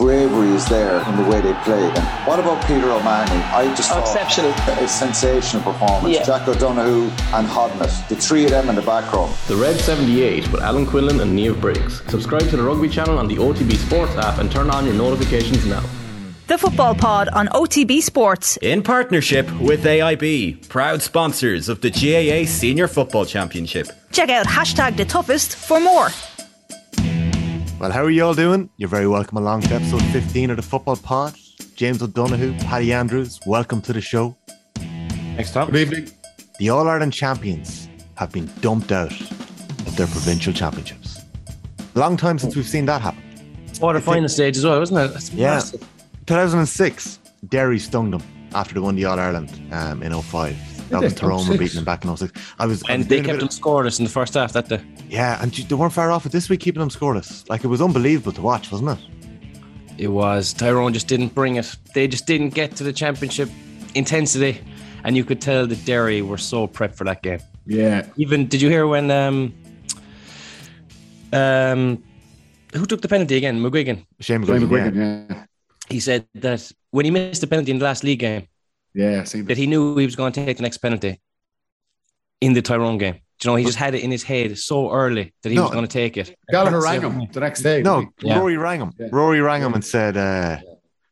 bravery is there in the way they played. And what about Peter O'Mahony? I just Oh, exceptional. a sensational performance. Yeah. Jack O'Donoghue and Hodnett, the three of them in the back row. The Red 78 with Alan Quinlan and Niamh Briggs. Subscribe to the rugby channel on the OTB Sports app and turn on your notifications now. The Football Pod on OTB Sports. In partnership with AIB, proud sponsors of the GAA Senior Football Championship. Check out hashtag the toughest for more. Well, how are you all doing? You're very welcome along to episode 15 of the Football Pod. James O'Donoghue, Paddy Andrews, welcome to the show. Next time. Good evening. The All Ireland champions have been dumped out of their provincial championships. Long time since we've seen that happen. Quarter final stage as well, wasn't it? That's Yeah. massive. 2006, Derry stung them after they won the All Ireland um, in 05. That was Tyrone were beating them back in 06. I was, I And was they kept bit them scoreless in the first half that day. yeah, and they weren't far off it this week, keeping them scoreless. Like it was unbelievable to watch, wasn't it? It was. Tyrone just didn't bring it. They just didn't get to the championship intensity. And you could tell that Derry were so prepped for that game. Yeah. Even, did you hear when, um, um, who took the penalty again? McGuigan. Shane Graham McGuigan, yeah. McGuigan, yeah. He said that when he missed the penalty in the last league game, Yeah, seen that he knew he was going to take the next penalty in the Tyrone game. Do you know, he just had it in his head so early that he No. was going to take it. Gallagher rang him the next day. No. Yeah. Rory rang him. Yeah. Rory rang him and said, uh,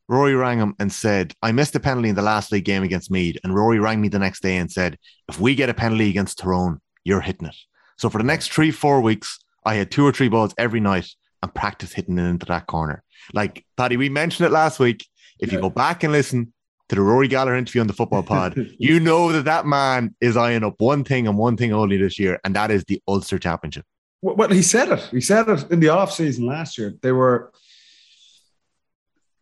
Rory rang him and said, I missed a penalty in the last league game against Meath. And Rory rang me the next day and said, if we get a penalty against Tyrone, you're hitting it. So for the next three, four weeks, I had two or three balls every night and practice hitting it into that corner. Like, Paddy, we mentioned it last week. If you go back and listen to the Rory Gallagher interview on the football pod, you know that that man is eyeing up one thing and one thing only this year, and that is the Ulster Championship. Well, he said it. He said it in the off season last year. They were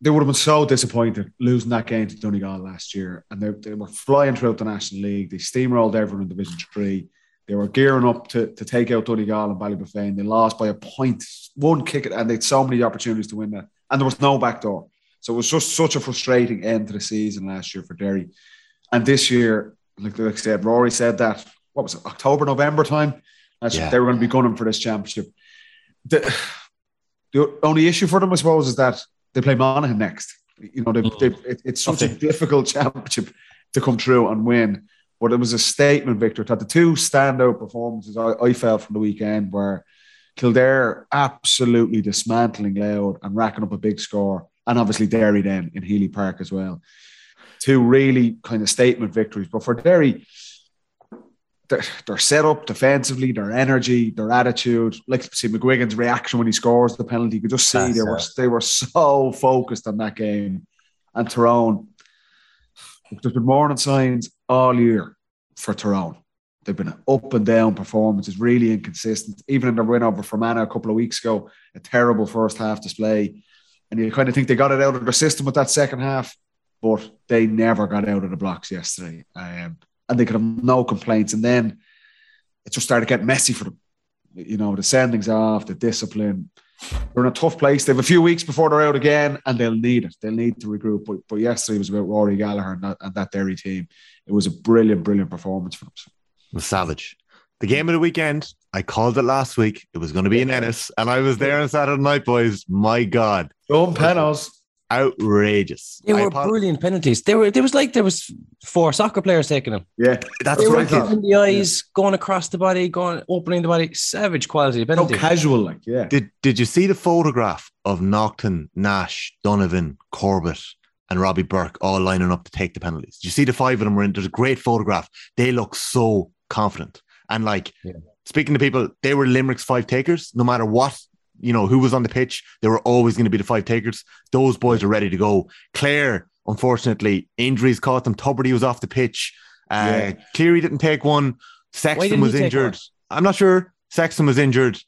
they would have been so disappointed losing that game to Donegal last year, and they, they were flying throughout the National League. They steamrolled everyone in Division Three. They were gearing up to, to take out Donegal and Ballybofey. They lost by a point, one kick, and they had so many opportunities to win that, and there was no back door. So it was just such a frustrating end to the season last year for Derry. And this year, like, like I said, Rory said that what was it, October, November time? Yeah. they were going to be gunning for this championship. The, the only issue for them, I suppose, is that they play Monaghan next. You know, they, mm. they, it, it's such a difficult championship to come through and win. But it was a statement, Victor. That the two standout performances I, I felt from the weekend were Kildare absolutely dismantling Louth and racking up a big score, and obviously Derry then in Healy Park as well. Two really kind of statement victories. But for Derry, their, their setup defensively, their energy, their attitude, like see McGuigan's reaction when he scores the penalty, you could just see That's they were they were so focused on that game. And Tyrone, there's been warning signs all year for Tyrone. They've been up and down performances, really inconsistent. Even in their win over Fermanagh a couple of weeks ago, a terrible first half display. And you kind of think they got it out of their system with that second half, but they never got out of the blocks yesterday. Um, and they could have no complaints. And then it just started getting messy for them. You know, the sendings off, the discipline. They're in a tough place. They have a few weeks before they're out again, and they'll need it. They'll need to regroup. But, but yesterday was about Rory Gallagher and that, and that Derry team. It was a brilliant, brilliant performance for them. savage. The game of the weekend, I called it last week. It was going to be in Ennis, and I was there on Saturday night, boys. My God, John Penos. outrageous. They were apo- brilliant penalties. They were. There was like there was four soccer players taking them. Yeah. That's They what were I thought. in the eyes, going across the body, going opening the body. Savage quality So penalty. casual, like, yeah. Did Did you see the photograph of Naughton, Nash, Donovan, Corbett, and Robbie Bourke all lining up to take the penalties? Did you see the five of them were in? There's a great photograph. They look so confident and like Yeah. Speaking to people, they were Limerick's five takers. No matter what you know who was on the pitch, they were always going to be the five takers. Those boys are ready to go. Clare, unfortunately, injuries caught them. Tuberty was off the pitch. Uh, Yeah. Cleary didn't take one. Sexton was injured. I'm not sure. Sexton was injured,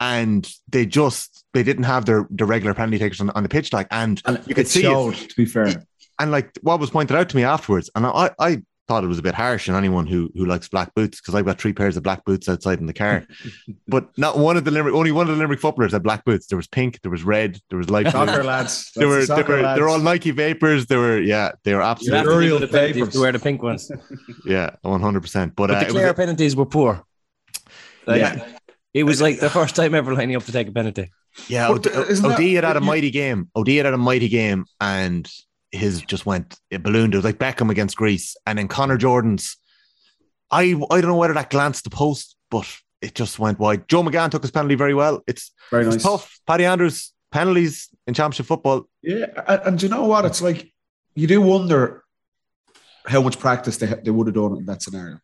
and they just they didn't have their their regular penalty takers on, on the pitch. Like, and And you could see showed, it. to be fair. And like what was pointed out to me afterwards, and I I thought it was a bit harsh on anyone who who likes black boots because I've got three pairs of black boots outside in the car. but not one of the Limerick, only one of the Limerick footballers had black boots. There was pink, there was red, there was light blue. Soccer lads. They were, That's the they were, lads. they're all Nike Vapors. They were, yeah, they were You have absolutely, to Burial think the penalties to wear the pink ones. yeah, one hundred percent. But, But uh, the Clare was penalties were poor. Like, Yeah. It was like the first time ever lining up to take a penalty. Yeah, But, Od- uh, O'D had had a mighty game. O'D had had a mighty game, and his just went it ballooned. It was like Beckham against Greece, and then Connor Jordan's. I I don't know whether that glanced the post, but it just went wide. Joe McGann took his penalty very well. It's, Very it's nice. tough. Paddy Andrews penalties in championship football. Yeah, and, and do you know what? It's like you do wonder how much practice they they would have done in that scenario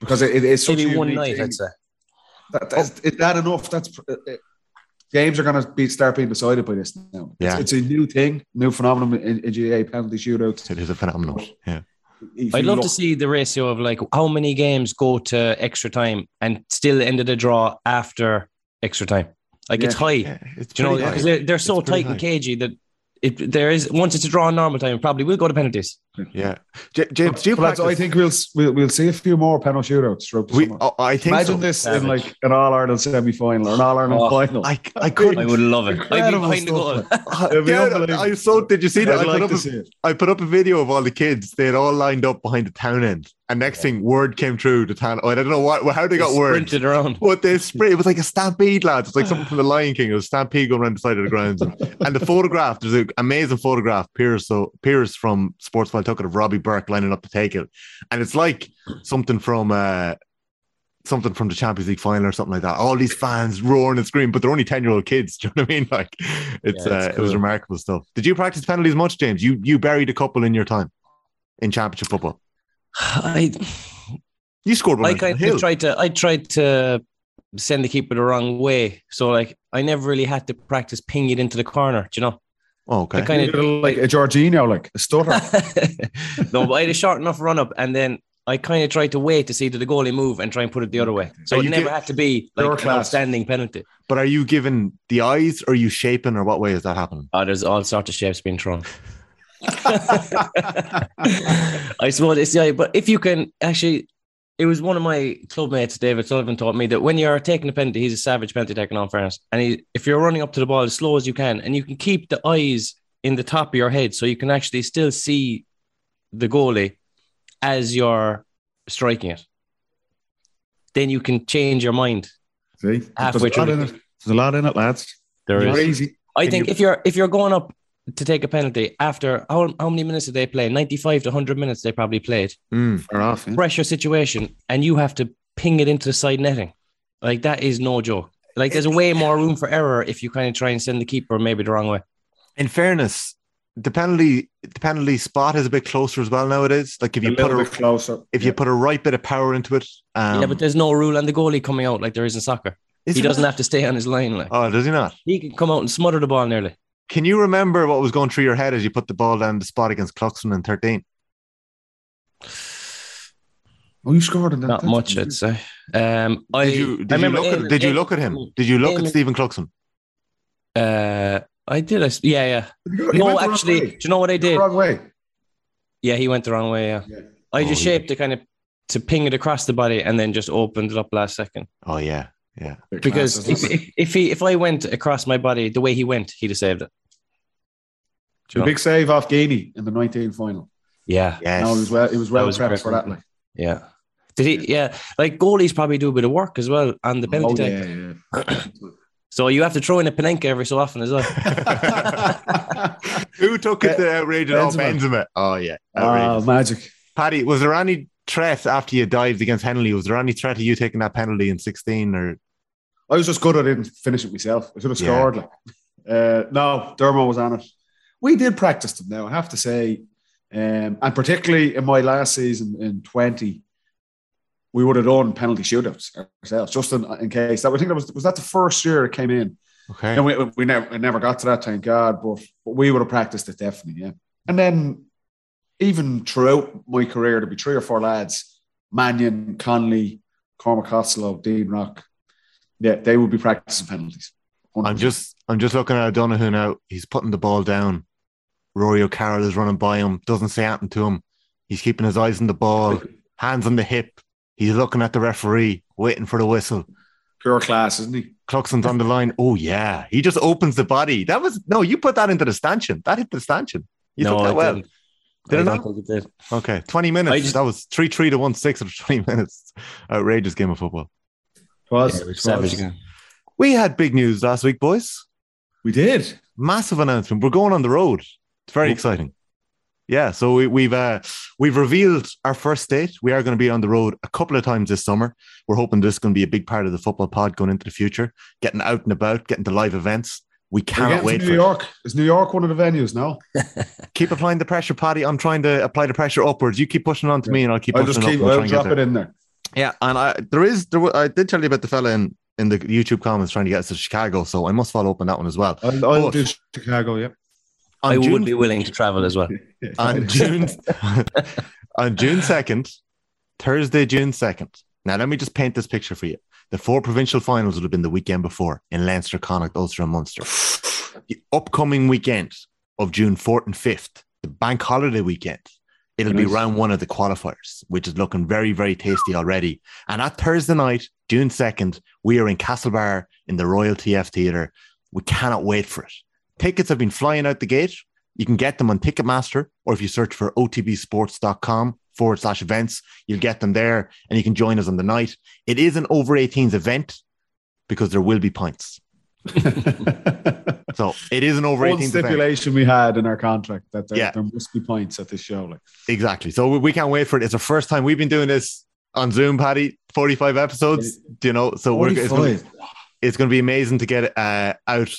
because it, it is such Maybe a one night, thing. I'd say. That, that's, is that enough? That's uh, uh, games are going to be start being decided by this now. It's, Yeah. it's a new thing, new phenomenon in, in GAA penalty shootouts. It is a phenomenon. Yeah. If I'd you love to see the ratio of like how many games go to extra time and still ended a draw after extra time. Like it's high. yeah it's you know, because they're, they're so It's pretty tight and cagey that it, there is once it's a draw in normal time, it probably will go to penalties. Yeah. J- James, do you But practice? I think we'll, we'll we'll see a few more penalty shootouts throughout the we. summer. oh, I think Imagine so. this in like an All Ireland semi final or an All Ireland Oh, final. I I couldn't. I would love it. I'd be Incredible behind the goal. stuff, ah, It'd be Yeah. I so did you see that? I I'd put, like up to a, see it. I put up a video of all the kids. They had all lined up behind the town end, and next thing, word came through the town. Oh, I don't know what how they got word. Sprinted around. But they spray. It was like a stampede, lads. It's like something from the Lion King. It was stampede going around the side of the grounds. And, and the photograph, there's an amazing photograph. Pierce, so Pierce from Sportsfile took it of Robbie Bourke lining up to take it, and it's like something from uh, something from the Champions League final or something like that. All these fans roaring and screaming, but they're only ten year old kids. Do you know what I mean? Like, it's Yeah, uh, it's it was remarkable stuff. Did you practice penalties much, James? You you buried a couple in your time in Championship football. I You scored one. I on kind Hill. of tried to I tried to send the keeper the wrong way. So like I never really had to practice ping it into the corner, do you know? Oh, okay. I kind of like a Jorginho, like a stutter. no, but I had a short enough run up, and then I kind of tried to wait to see did the goalie move and try and put it the other way. So it you never get- had to be like an class. outstanding penalty. But are you giving the eyes or are you shaping or what way is that happening? Oh, there's all sorts of shapes being thrown. I suppose it's yeah, but if you can actually, it was one of my club mates, David Sullivan, taught me that when you're taking a penalty, he's a savage penalty taker, on fairness. And he, if you're running up to the ball as slow as you can, and you can keep the eyes in the top of your head, so you can actually still see the goalie as you're striking it, then you can change your mind. See, Halfway there's a lot in it. There's a lot in it, lads. There is. Crazy. I think you- if you're if you're going up to take a penalty after how, how many minutes did they play? 95 to 100 minutes they probably played. Mm. Fair off. Yeah. Pressure situation, and you have to ping it into the side netting. Like that is no joke. Like there's a way more room for error if you kind of try and send the keeper maybe the wrong way. In fairness, the penalty the penalty spot is a bit closer as well nowadays. Like if a you put a bit closer. if you put a right bit of power into it, um, yeah, but there's no rule on the goalie coming out like there is in soccer. is He doesn't not? have to stay on his line. Like Oh, does he not? he can come out and smother the ball nearly. Can you remember what was going through your head as you put the ball down the spot against Cluxton in thirteen? Oh, you scored in that. Not much, I'd say. Um, I Did you I did you remember look at did you aiming- look at him? Did you look at Stephen Cluxton? Uh, I did. I, s- yeah, yeah. He No, actually, do you know what I The did? Wrong way. Yeah, he went the wrong way. Yeah, Yeah. I just Oh, yeah. shaped it kind of to ping it across the body and then just opened it up last second. Oh yeah, yeah. Big Because class, if, if, if he if I went across my body the way he went, he'd have saved it. Do the big save off Geaney in the 19 final. Yeah, Yes. No, he was well. It was well was prepped for that. Like. yeah. Did he? Yeah, like goalies probably do a bit of work as well on the penalty Oh, yeah, yeah. So you have to throw in a Panenka every so often as well. Who took it the outrageous? Oh, Benzema. Benzema. Oh yeah, Ah, outrageous. magic. Paddy, was there any threat after you dived against Henley? Was there any threat of you taking that penalty in sixteen or? I was just good I didn't finish it myself. I should have Yeah. scored. Like. Uh, no, Dermo was on it. We did practice them now, I have to say. Um, and particularly in my last season in 20, we would have done penalty shootouts ourselves, just in, in case. That I think that was was that the first year it came in. Okay. And we, we never we never got to that, thank God. But, but we would have practiced it definitely, yeah. And then even throughout my career, there'd be three or four lads, Mannion, Connolly, Cormac Costello, Dean Rock. Yeah, they would be practicing penalties. I'm just I'm just looking at O'Donoghue now. He's putting the ball down. Rory O'Carroll is running by him. Doesn't say anything to him. He's keeping his eyes on the ball, hands on the hip. He's looking at the referee, waiting for the whistle. pure class, isn't he? Cluxton's on the line. Oh yeah, he just opens the body. That was no. You put that into the stanchion. That hit the stanchion. You no, took that I well. didn't. Did I it don't think it did. Okay, twenty minutes. Just- that was three three to one six of twenty minutes. Outrageous game of football. Was, Yeah, it was savage. We had big news last week, boys. We did. Massive announcement. We're going on the road. It's very exciting. Yeah, so we, we've uh, we've revealed our first date. We are going to be on the road a couple of times this summer. We're hoping this is going to be a big part of the football pod going into the future, getting out and about, getting to live events. We cannot wait to for New it. York. Is New York one of the venues now? Keep applying the pressure, Paddy. I'm trying to apply the pressure upwards. You keep pushing it on to me, and I'll keep I'll pushing just keep. up. I'll drop it in there. Yeah, and I there is there. wa- I did tell you about the fella in in the YouTube comments trying to get us to Chicago, so I must follow up on that one as well. I'll, I'll do Chicago. Yeah. I June, would be willing to travel as well. on June on June second, Thursday, June second. Now let me just paint this picture for you. The four provincial finals would have been the weekend before in Leinster, Connacht, Ulster, and Munster. The upcoming weekend of June fourth and fifth, the bank holiday weekend. It'll be round one of the qualifiers, which is looking very, very tasty already. And at Thursday night, June 2nd, we are in Castlebar in the Royal TF Theatre. We cannot wait for it. Tickets have been flying out the gate. You can get them on Ticketmaster, or if you search for otbsports.com forward slash events, you'll get them there and you can join us on the night. It is an over 18s event because there will be pints. So it is an over One 18s event. stipulation we had in our contract that there, Yeah. there must be points at this show. Like, Exactly. So we- we can't wait for it. It's the first time we've been doing this on Zoom, Paddy. 45 episodes, do you know? So we're, it's going to it's going to be amazing to get uh, out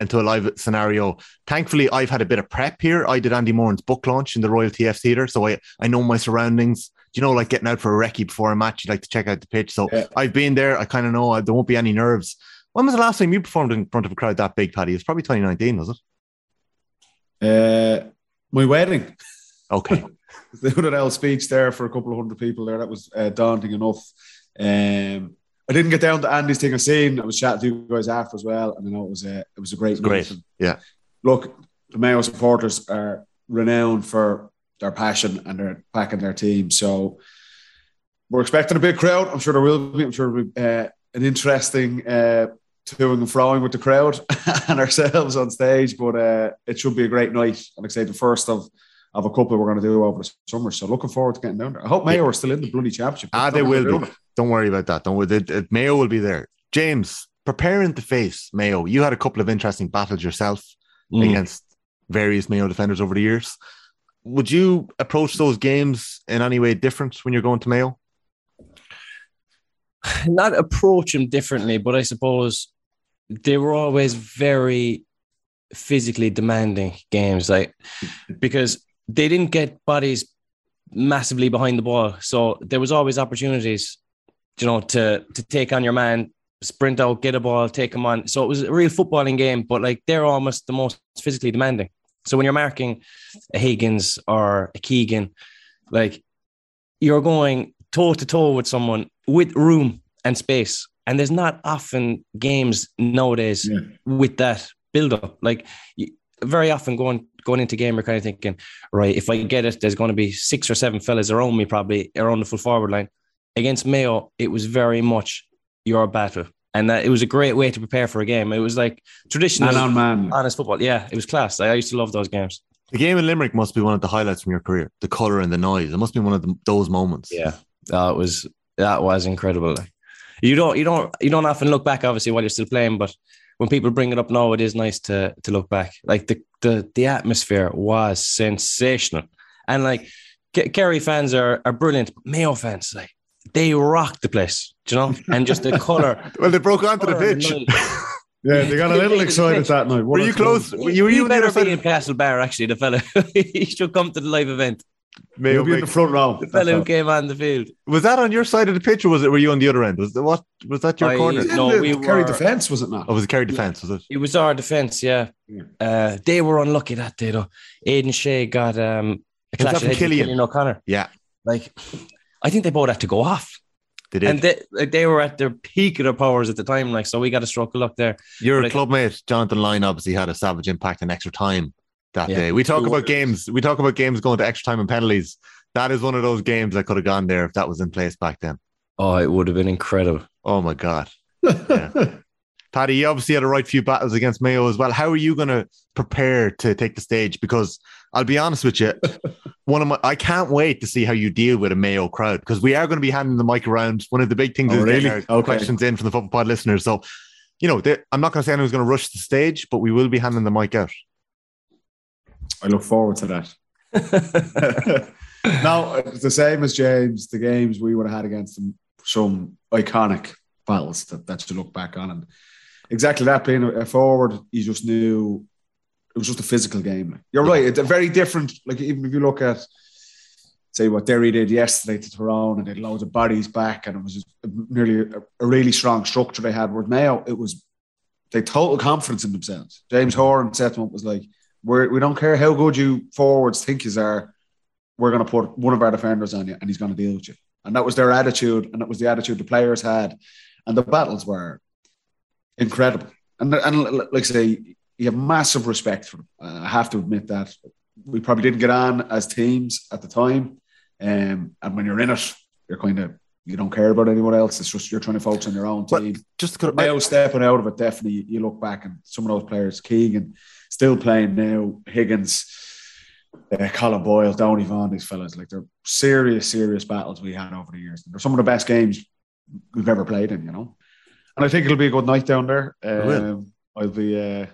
into a live scenario. Thankfully, I've had a bit of prep here. I did Andy Moran's book launch in the Royal TF Theatre, so I, I know my surroundings. Do you know, like getting out for a recce before a match, you like to check out the pitch. So Yeah. I've been there. I kind of know uh, there won't be any nerves. When was the last time you performed in front of a crowd that big, Paddy? It's probably 2019, was it? uh, my wedding. Okay. the Udall speech there for a couple of hundred people there. That was uh, daunting enough. Um, I didn't get down to Andy's thing I seen. I was chatting to you guys after as well, and I know it was a it was a great, It's great. And Yeah. Look, the Mayo supporters are renowned for their passion and they're backing their team. So we're expecting a big crowd. I'm sure there will be. I'm sure it'll be uh, an interesting uh, toing and froing with the crowd and ourselves on stage. But uh, it should be a great night. And like I say, the first of of a couple we're going to do over the summer. So looking forward to getting down there. I hope Mayo are still in the bloody championship. Ah, they Don't will be. it. Don't worry about that. Don't worry. The- the- Mayo will be there. James, preparing to face Mayo. You had a couple of interesting battles yourself Mm. against various Mayo defenders over the years. Would you approach those games in any way different when you're going to Mayo? not approach them differently, but I suppose they were always very physically demanding games, like because they didn't get bodies massively behind the ball, so there was always opportunities, you know, to to take on your man, sprint out, get a ball, take him on. So it was a real footballing game, but like they're almost the most physically demanding. So when you're marking a Higgins or a Keegan, like you're going toe to toe with someone with room and space. And there's not often games nowadays Yeah. with that build up. Like very often going going into game, you're kind of thinking, right, if I get it, there's going to be six or seven fellas around me, probably around the full forward line. Against Mayo, it was very much your battle. And that, it was a great way to prepare for a game. It was like traditional Man on man. honest football. Yeah, it was class. I used to love those games. The game in Limerick must be one of the highlights from your career. The color and the noise. It must be one of the, those moments. Yeah, that was that was incredible. Like, you don't you don't you don't often look back, obviously, while you're still playing, but when people bring it up now, it is nice to to look back. Like the the the atmosphere was sensational, and like Ke- Kerry fans are are brilliant. Mayo fans, like they rocked the place, do you know, and just the color. Well, they broke onto the color pitch. Yeah, they got a little excited that night. Were you close? Were you, were He you on the better side be in Castlebar, actually. The fella, he should come to the live event. Mayo? You'll be in the front row. The fella who came on the field. Was that on your side of the pitch, or was it? Were you on the other end? Was the, what? Was that your I- corner? No, we Kerry were- defence, was it not? Oh, was it Kerry defense? Was it? It was our defense, yeah. Yeah. Uh, they were unlucky that day, though. Aidan O'Shea got um, a Was that clash from of Cillian? Cillian O'Connor. Yeah, Like, I think they both had to go off, they did. and they like they were at their peak of their powers at the time. Like, so we got a stroke of luck there. Your But I- clubmate Jonathan Lyne, obviously had a savage impact in extra time that Yeah. day. We talk about games. We talk about games going to extra time and penalties. That is one of those games that could have gone there if that was in place back then. Oh, it would have been incredible. Oh my god, Paddy, you obviously had a right few battles against Mayo as well. How are you going to prepare to take the stage? Because I'll be honest with you, one of my I can't wait to see how you deal with a Mayo crowd because we are going to be handing the mic around. One of the big things Oh, is getting really? our Okay. questions in from the football pod listeners. So you know, they, I'm not going to say anyone's going to rush the stage, but we will be handing the mic out. I look forward to that. now, it's the same as James, the games we would have had against them, some iconic battles that, that you look back on. And exactly that being a forward, you just knew it was just a physical game. You're right. It's a very different, like even if you look at, say, what Derry did yesterday to Tyrone and they had loads of bodies back and it was nearly a, a really strong structure they had. With Mayo, it was they total confidence in themselves. James Horan set them up was like, we're, we don't care how good you forwards think you are, we're going to put one of our defenders on you and he's going to deal with you. And that was their attitude, and that was the attitude the players had. And the battles were incredible. And, and like I say, you have massive respect for them. Uh, I have to admit that. We probably didn't get on as teams at the time. Um, and when you're in it, you're kind of you don't care about anyone else. It's just you're trying to focus on your own team. But just to, now stepping out of it, definitely you look back and some of those players, Keegan, still playing now, Higgins, uh, Colm Boyle, Donny Vaughan, these fellas, like they're serious, serious battles we had over the years. They're some of the best games we've ever played in, you know. And I think it'll be a good night down there. Um, I'll be, uh,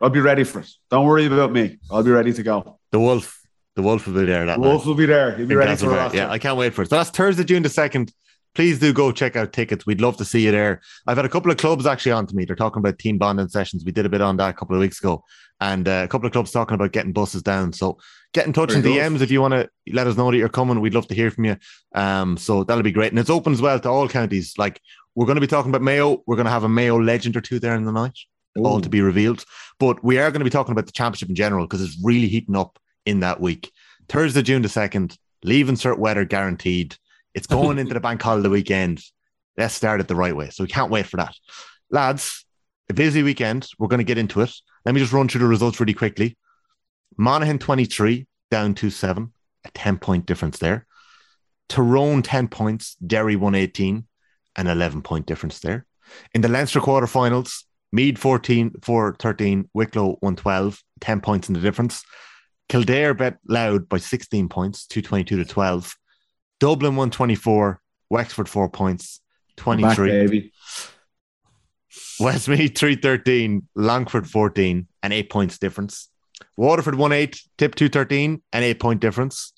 I'll be ready for it. Don't worry about me. I'll be ready to go. The Wolf, the Wolf will be there. That the Wolf night. will be there. He'll be ready for it. Yeah, I can't wait for it. So that's Thursday, June the second. Please do go check out tickets. We'd love to see you there. I've had a couple of clubs actually on to me. They're talking about team bonding sessions. We did a bit on that a couple of weeks ago, and uh, a couple of clubs talking about getting buses down. So get in touch Very in good. DMs if you want to let us know that you're coming. We'd love to hear from you. Um, so that'll be great, and it's open as well to all counties. Like we're going to be talking about Mayo. We're going to have a Mayo legend or two there in the night, all to be revealed. But we are going to be talking about the championship in general because it's really heating up in that week. Thursday, June the second. Leave insert weather guaranteed. It's going into the bank holiday weekend. Let's start it the right way. So we can't wait for that. Lads, a busy weekend. We're going to get into it. Let me just run through the results really quickly. Monaghan 23, down to 7, a 10 point difference there. Tyrone 10 points, Derry 118, an 11 point difference there. In the Leinster quarterfinals, Meath 14, 4 13, Wicklow 112, 10 points in the difference. Kildare bet Louth by 16 points, 222 to 12. Dublin 124, Wexford 4 points, Back, 23. baby. Westmeath 313, Longford 14, and 8 points difference. Waterford 1 8, Tip 213, and 8 point difference.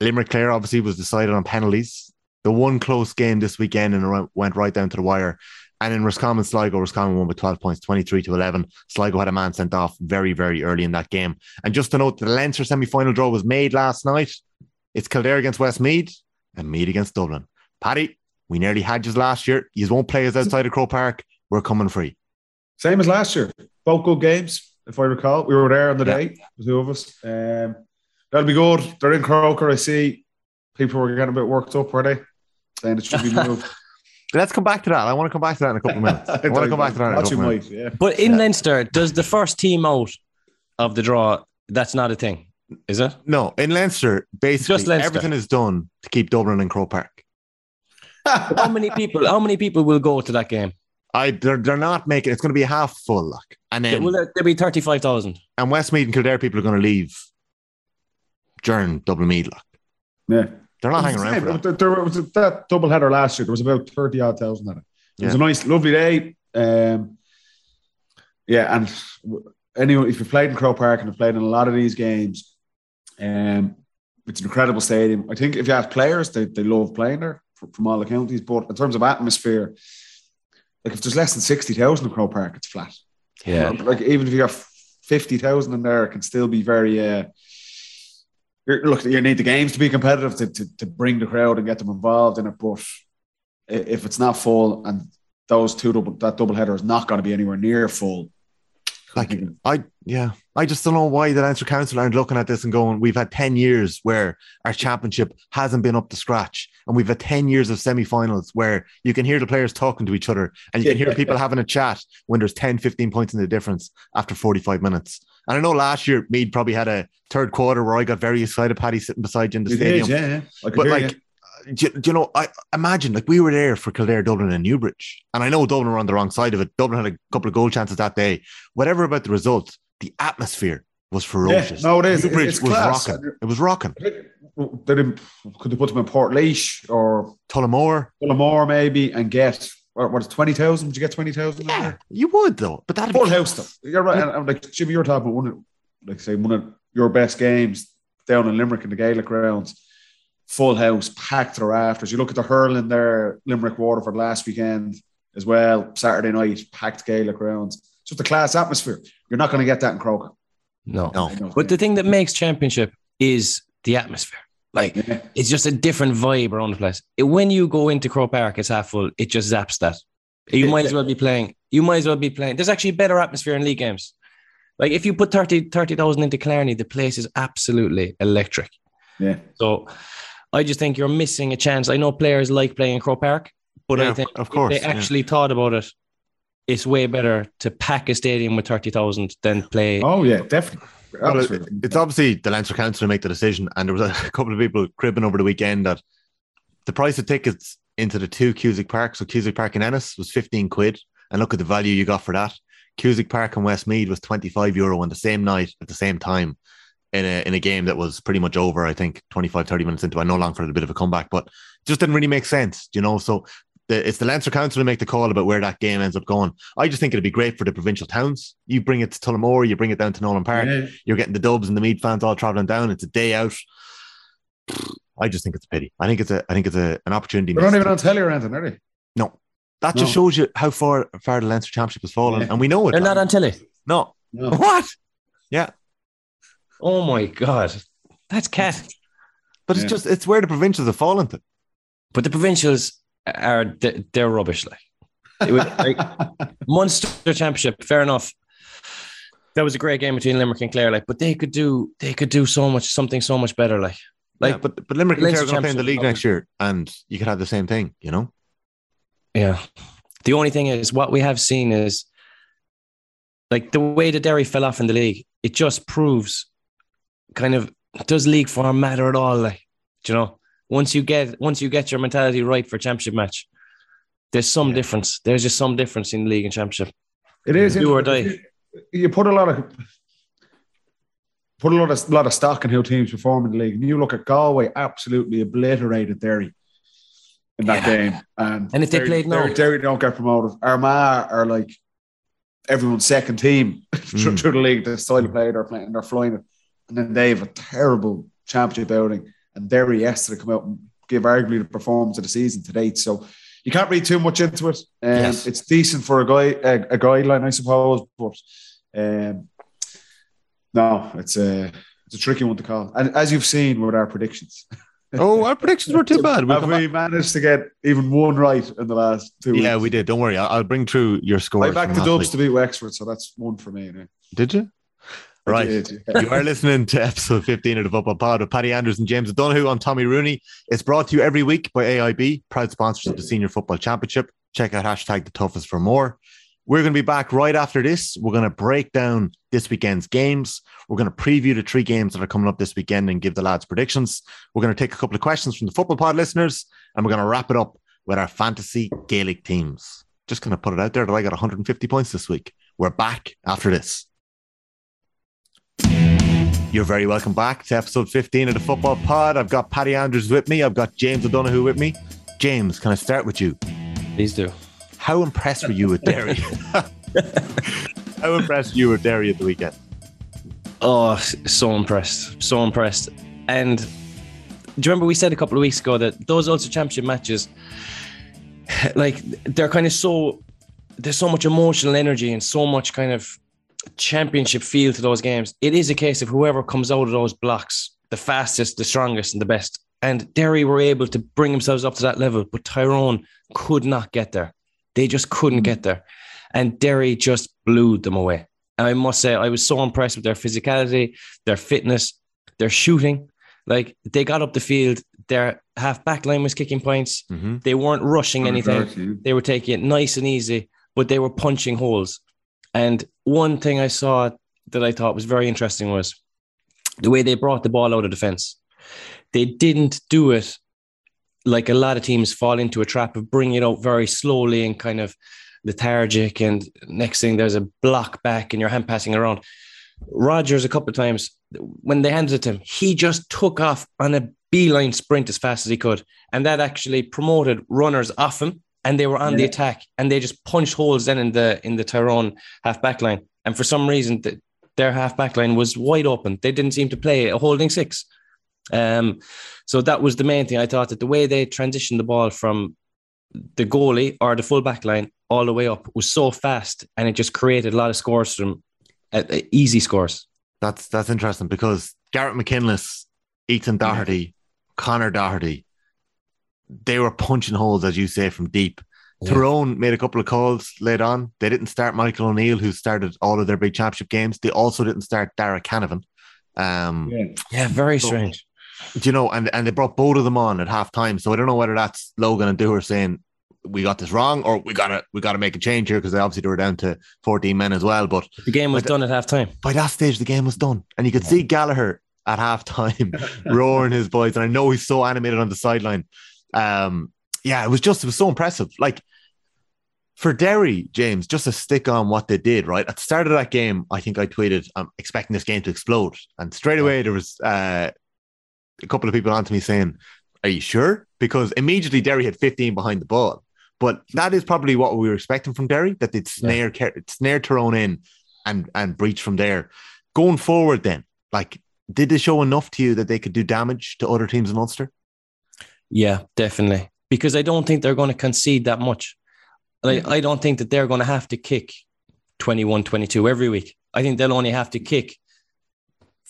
Limerick Clare obviously was decided on penalties. The one close game this weekend and went right down to the wire. And in Roscommon Sligo, Roscommon won with 12 points, 23 to 11. Sligo had a man sent off very, very early in that game. And just to note, the Leinster semi final draw was made last night. It's Kildare against Westmeath and Meath against Dublin. Paddy, we nearly had you last year. You won't play us outside of Croke Park. We're coming free. Same as last year. Both good games, if I recall. We were there on the Yeah. day, the two of us. Um, that'll be good. They're in Croker. I see people were getting a bit worked up, were they? Saying it should be moved. Let's come back to that. I want to come back to that in a couple of minutes. I want to come back to that in a couple of minutes. might, yeah. But in Leinster, does the first team out of the draw, that's not a thing, is it? No, in Leinster, basically Just Leinster. everything is done to keep Dublin and Croke Park. How many people? How many people will go to that game? I they're, they're not making it's going to be half full, like, and then Will there, there be thirty-five thousand? and Westmeath and Kildare people are going to leave during Dublin Meath, like. Yeah. They're not hanging around for that. There, there was that double header last year. There was about 30 odd thousand at it. It was a nice, lovely day. Um, yeah, and w- anyway, if you've played in Croke Park and have played in a lot of these games, um, it's an incredible stadium. I think if you ask players, they, they love playing there from, all the counties. But in terms of atmosphere, like if there's less than 60,000 in Croke Park, it's flat. Yeah. Like even if you have 50,000 in there, it can still be very. Uh, you're- look, you need the games to be competitive to, to, to bring the crowd and get them involved in it. But if it's not full and those two double that double header is not going to be anywhere near full, Like I yeah, I just don't know why the Leinster Council aren't looking at this and going, we've had 10 years where our championship hasn't been up to scratch. And we've had 10 years of semi-finals where you can hear the players talking to each other and you can hear people having a chat when there's 10, 15 points in the difference after 45 minutes. And I know last year Meath probably had a third quarter where I got very excited, Paddy sitting beside you in the You stadium. did, yeah, yeah. But like, you. Do, do you know, I imagine like we were there for Kildare, Dublin, and Newbridge, and I know Dublin were on the wrong side of it. Dublin had a couple of goal chances that day. Whatever about the result, the atmosphere was ferocious. no, it is. Newbridge It's was class. rocking. It was rocking. they didn't, could they put them in Portlaoise or Tullamore, Tullamore maybe and get What, what is twenty thousand? Would you get twenty thousand? Yeah, you would though, but that'd full be house though. You're right. And like Jimmy, you're talking about one of, like say one of your best games down in Limerick in the Gaelic grounds. Full house, packed to the rafters. You look at the hurling there, Limerick Waterford last weekend as well. Saturday night, packed Gaelic grounds. Just a class atmosphere. You're not going to get that in Croker. No. No. But the thing that makes championship is the atmosphere. Like Yeah. it's just a different vibe around the place. It- when you go into Croke Park, it's half full. It just zaps that. You might as well be playing. You might as well be playing. There's actually a better atmosphere in league games. Like if you put 30 30,000 into Clarny, the place is absolutely electric. Yeah. So I just think you're missing a chance. I know players like playing in Croke Park, but Yeah, I think of if course, they yeah. actually thought about it, it's way better to pack a stadium with 30,000 than play. Oh yeah, definitely. Well, it's obviously the Leinster Council to make the decision, and there was a couple of people cribbing over the weekend that the price of tickets into the two Cusack Park, so Cusack Park in Ennis was 15 quid, and look at the value you got for that. Cusack Park in Westmeath was 25 euro on the same night at the same time in a in a game that was pretty much over, I think 25, 30 minutes into. I know Longford had a bit of a comeback, but it just didn't really make sense, you know. So the, it's the Leinster Council to make the call about where that game ends up going. I just think it'd be great for the provincial towns. You bring it to Tullamore, you bring it down to Nolan Park Yeah. you're getting the dubs and the Meath fans all traveling down. It's a day out. I just think it's a pity. I think it's a I think it's a, an opportunity. They're not even on telly or anything, are they? no, that just shows you how far far the Leinster Championship has fallen, Yeah. and we know it. They're not on telly. no, No. what? Yeah, Oh my God. That's cat. but it's Yeah. just it's where the provincials have fallen to. But the provincials are they- they're rubbish. Like, it was, like Munster Championship, fair enough. That was a great game between Limerick and Clare. Like, but they could do they could do so much something so much better. Like, like yeah, but but Limerick and Clare are going to play in the league next year, and you could have the same thing. You know, yeah. The only thing is what we have seen is like the way the Derry fell off in the league. It just proves kind of does league form matter at all? Like, do you know, once you get once you get your mentality right for championship match, there's some Yeah. difference. There's just some difference in league and championship. It is Do or interesting. You put a lot of put a lot of lot of stock in how teams perform in the league. And you look at Galway, absolutely obliterated Derry in that Yeah. game. And, And if they Derry- played now- Derry, Derry don't get promoted. Armagh are like everyone's second team through, Mm. through the league. The style of play they're playing, they're flying it. And then they have a terrible championship outing. And Derry yesterday come out and give arguably the performance of the season to date. So you can't read too much into it. Um, Yes. It's decent for a guy a, a guideline, I suppose, but um, no, it's a it's a tricky one to call. And as you've seen with our predictions, oh, our predictions were too bad. We'll we managed to get even one right in the last two back- Yeah, weeks? we did. Don't worry. I'll, I'll bring through your score. I backed the Dubs to beat Wexford, so that's one for me. Did you? Right. you are listening to episode 15 of the Football Pod with Paddy Andrews and James O'Donoghue on Tommy Rooney. It's brought to you every week by AIB, proud sponsors of the Senior Football Championship. Check out hashtag the toughest for more. We're going to be back right after this. We're going to break down this weekend's games. We're going to preview the three games that are coming up this weekend and give the lads predictions. We're going to take a couple of questions from the Football Pod listeners, and we're going to wrap it up with our fantasy Gaelic teams. Just going to put it out there that I got 150 points this week. We're back after this. You're very welcome back to episode 15 of the Football Pod. I've got Paddy Andrews with me. I've got James O'Donoghue with me. James, can I start with you? Please do. How impressed were you with Derry? How impressed were you with Derry at the weekend? Oh, so impressed. So impressed. And do you remember we said a couple of weeks ago that those Ulster Championship matches, like, they're kind of so, there's so much emotional energy and so much kind of championship feel to those games. It is a case of whoever comes out of those blocks, the fastest, the strongest, and the best. And Derry were able to bring themselves up to that level, but Tyrone could not get there. They just couldn't get there. And Derry just blew them away. And I must say, I was so impressed with their physicality, their fitness, their shooting. Like they got up the field, their half back line was kicking points. Mm-hmm. They weren't rushing anything. They were taking it nice and easy, but they were punching holes. And one thing I saw that I thought was very interesting was the way they brought the ball out of defense. They didn't do it like a lot of teams fall into a trap of bringing it out very slowly and kind of lethargic. And next thing, there's a block back and you're hand passing around. Rogers, a couple of times, when they handed it to him, he just took off on a beeline sprint as fast as he could. And that actually promoted runners off him and they were on the attack, and they just punched holes then in the in the Tyrone half back line. And for some reason, th- their half back line was wide open. They didn't seem to play a holding six. Um, so that was the main thing. I thought that the way they transitioned the ball from the goalie or the full back line all the way up was so fast, and it just created a lot of scores from uh, uh, easy scores. That's that's interesting because Garrett McKinless, Ethan Doherty, Connor Doherty, they were punching holes, as you say, from deep. Yeah. Tyrone made a couple of calls late on. They didn't start Michael O'Neill, who started all of their big championship games. They also didn't start Darragh Canavan. Um, Yeah. Yeah, very So- strange. do you know, and, and they brought both of them on at half time. So I don't know whether that's Logan and Dooher saying we got this wrong or we gotta we gotta make a change here because they obviously they were down to 14 men as well. But The game was But- done at half time. by that stage the game was done. And you could see Gallagher at half time roaring his boys. And I know he's so animated on the sideline. Um, yeah, it was just it was so impressive. Like for Derry, James, just to stick on what they did, right? At the start of that game, I think I tweeted, I'm expecting this game to explode. And straight away there was uh, a couple of people onto me saying, Are you sure? Because immediately Derry had 15 behind the ball. But that is probably what we were expecting from Derry, that they'd snare snare Tyrone in and and breach from there. Going forward, then, like, did they show enough to you that they could do damage to other teams in Ulster? Yeah, definitely. Because I don't think they're going to concede that much. Like, I don't think that they're going to have to kick 21, 22 every week. I think they'll only have to kick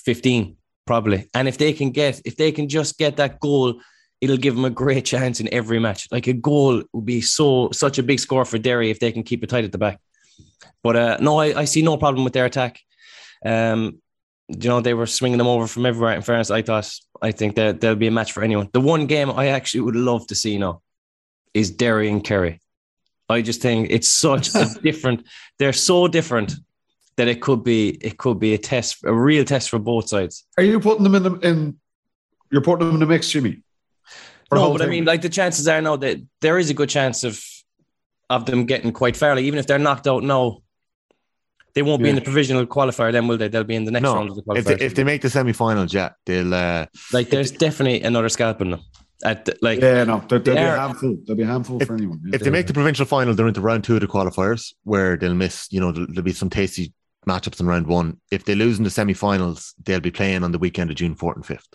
15 probably. And if they can get, if they can just get that goal, it'll give them a great chance in every match. Like a goal would be so, such a big score for Derry if they can keep it tight at the back. But uh, no, I, I see no problem with their attack. Um, you know, they were swinging them over from everywhere. In fairness, I thought, I think that there'll be a match for anyone. The one game I actually would love to see now is Derry and Kerry. I just think it's such a different. They're so different that it could be it could be a test, a real test for both sides. Are you putting them in the in? You're putting them in the mix, Jimmy. No, but I mean, like the chances are now that there is a good chance of of them getting quite fairly, even if they're knocked out now. They won't be in the provisional qualifier, then will they? They'll be in the next round of the if they, if they make the semi-finals, yeah, they'll. Uh, like, there's definitely another scalp in them. At the- like, yeah, no, there, there'll be They a are- handful. There'll be a handful for anyone. yeah. if they make the provincial final, they're into round two of the qualifiers, where they'll miss. You know, there'll, there'll be some tasty matchups in round one. If they lose in the semi-finals, they'll be playing on the weekend of June fourth and fifth.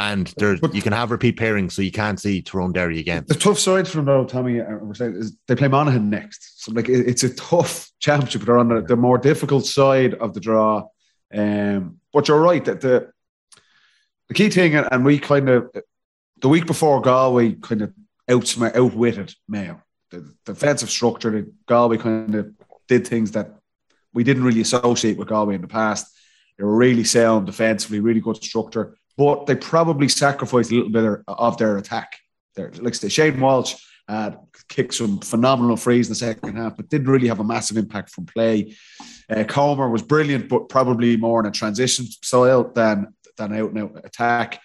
And there, But- you can have repeat pairings, so you can't see Tyrone Derry again. The tough side for them, though, Tommy, uh, we're saying is they play Monaghan next. So, like, it- it's a tough championship. They're on the, the more difficult side of the draw. Um, but you're right that the the key thing, and we kind of the week before Galway kind of outsmart, outwitted Mayo. The defensive structure, the Galway kind of did things that we didn't really associate with Galway in the past. They were really sound defensively, really good structure, but they probably sacrificed a little bit of their attack. There, like say, Shane Walsh uh, kicked some phenomenal frees in the second half, but didn't really have a massive impact from play. Uh, Comer was brilliant, but probably more in a transition style than than out and out attack.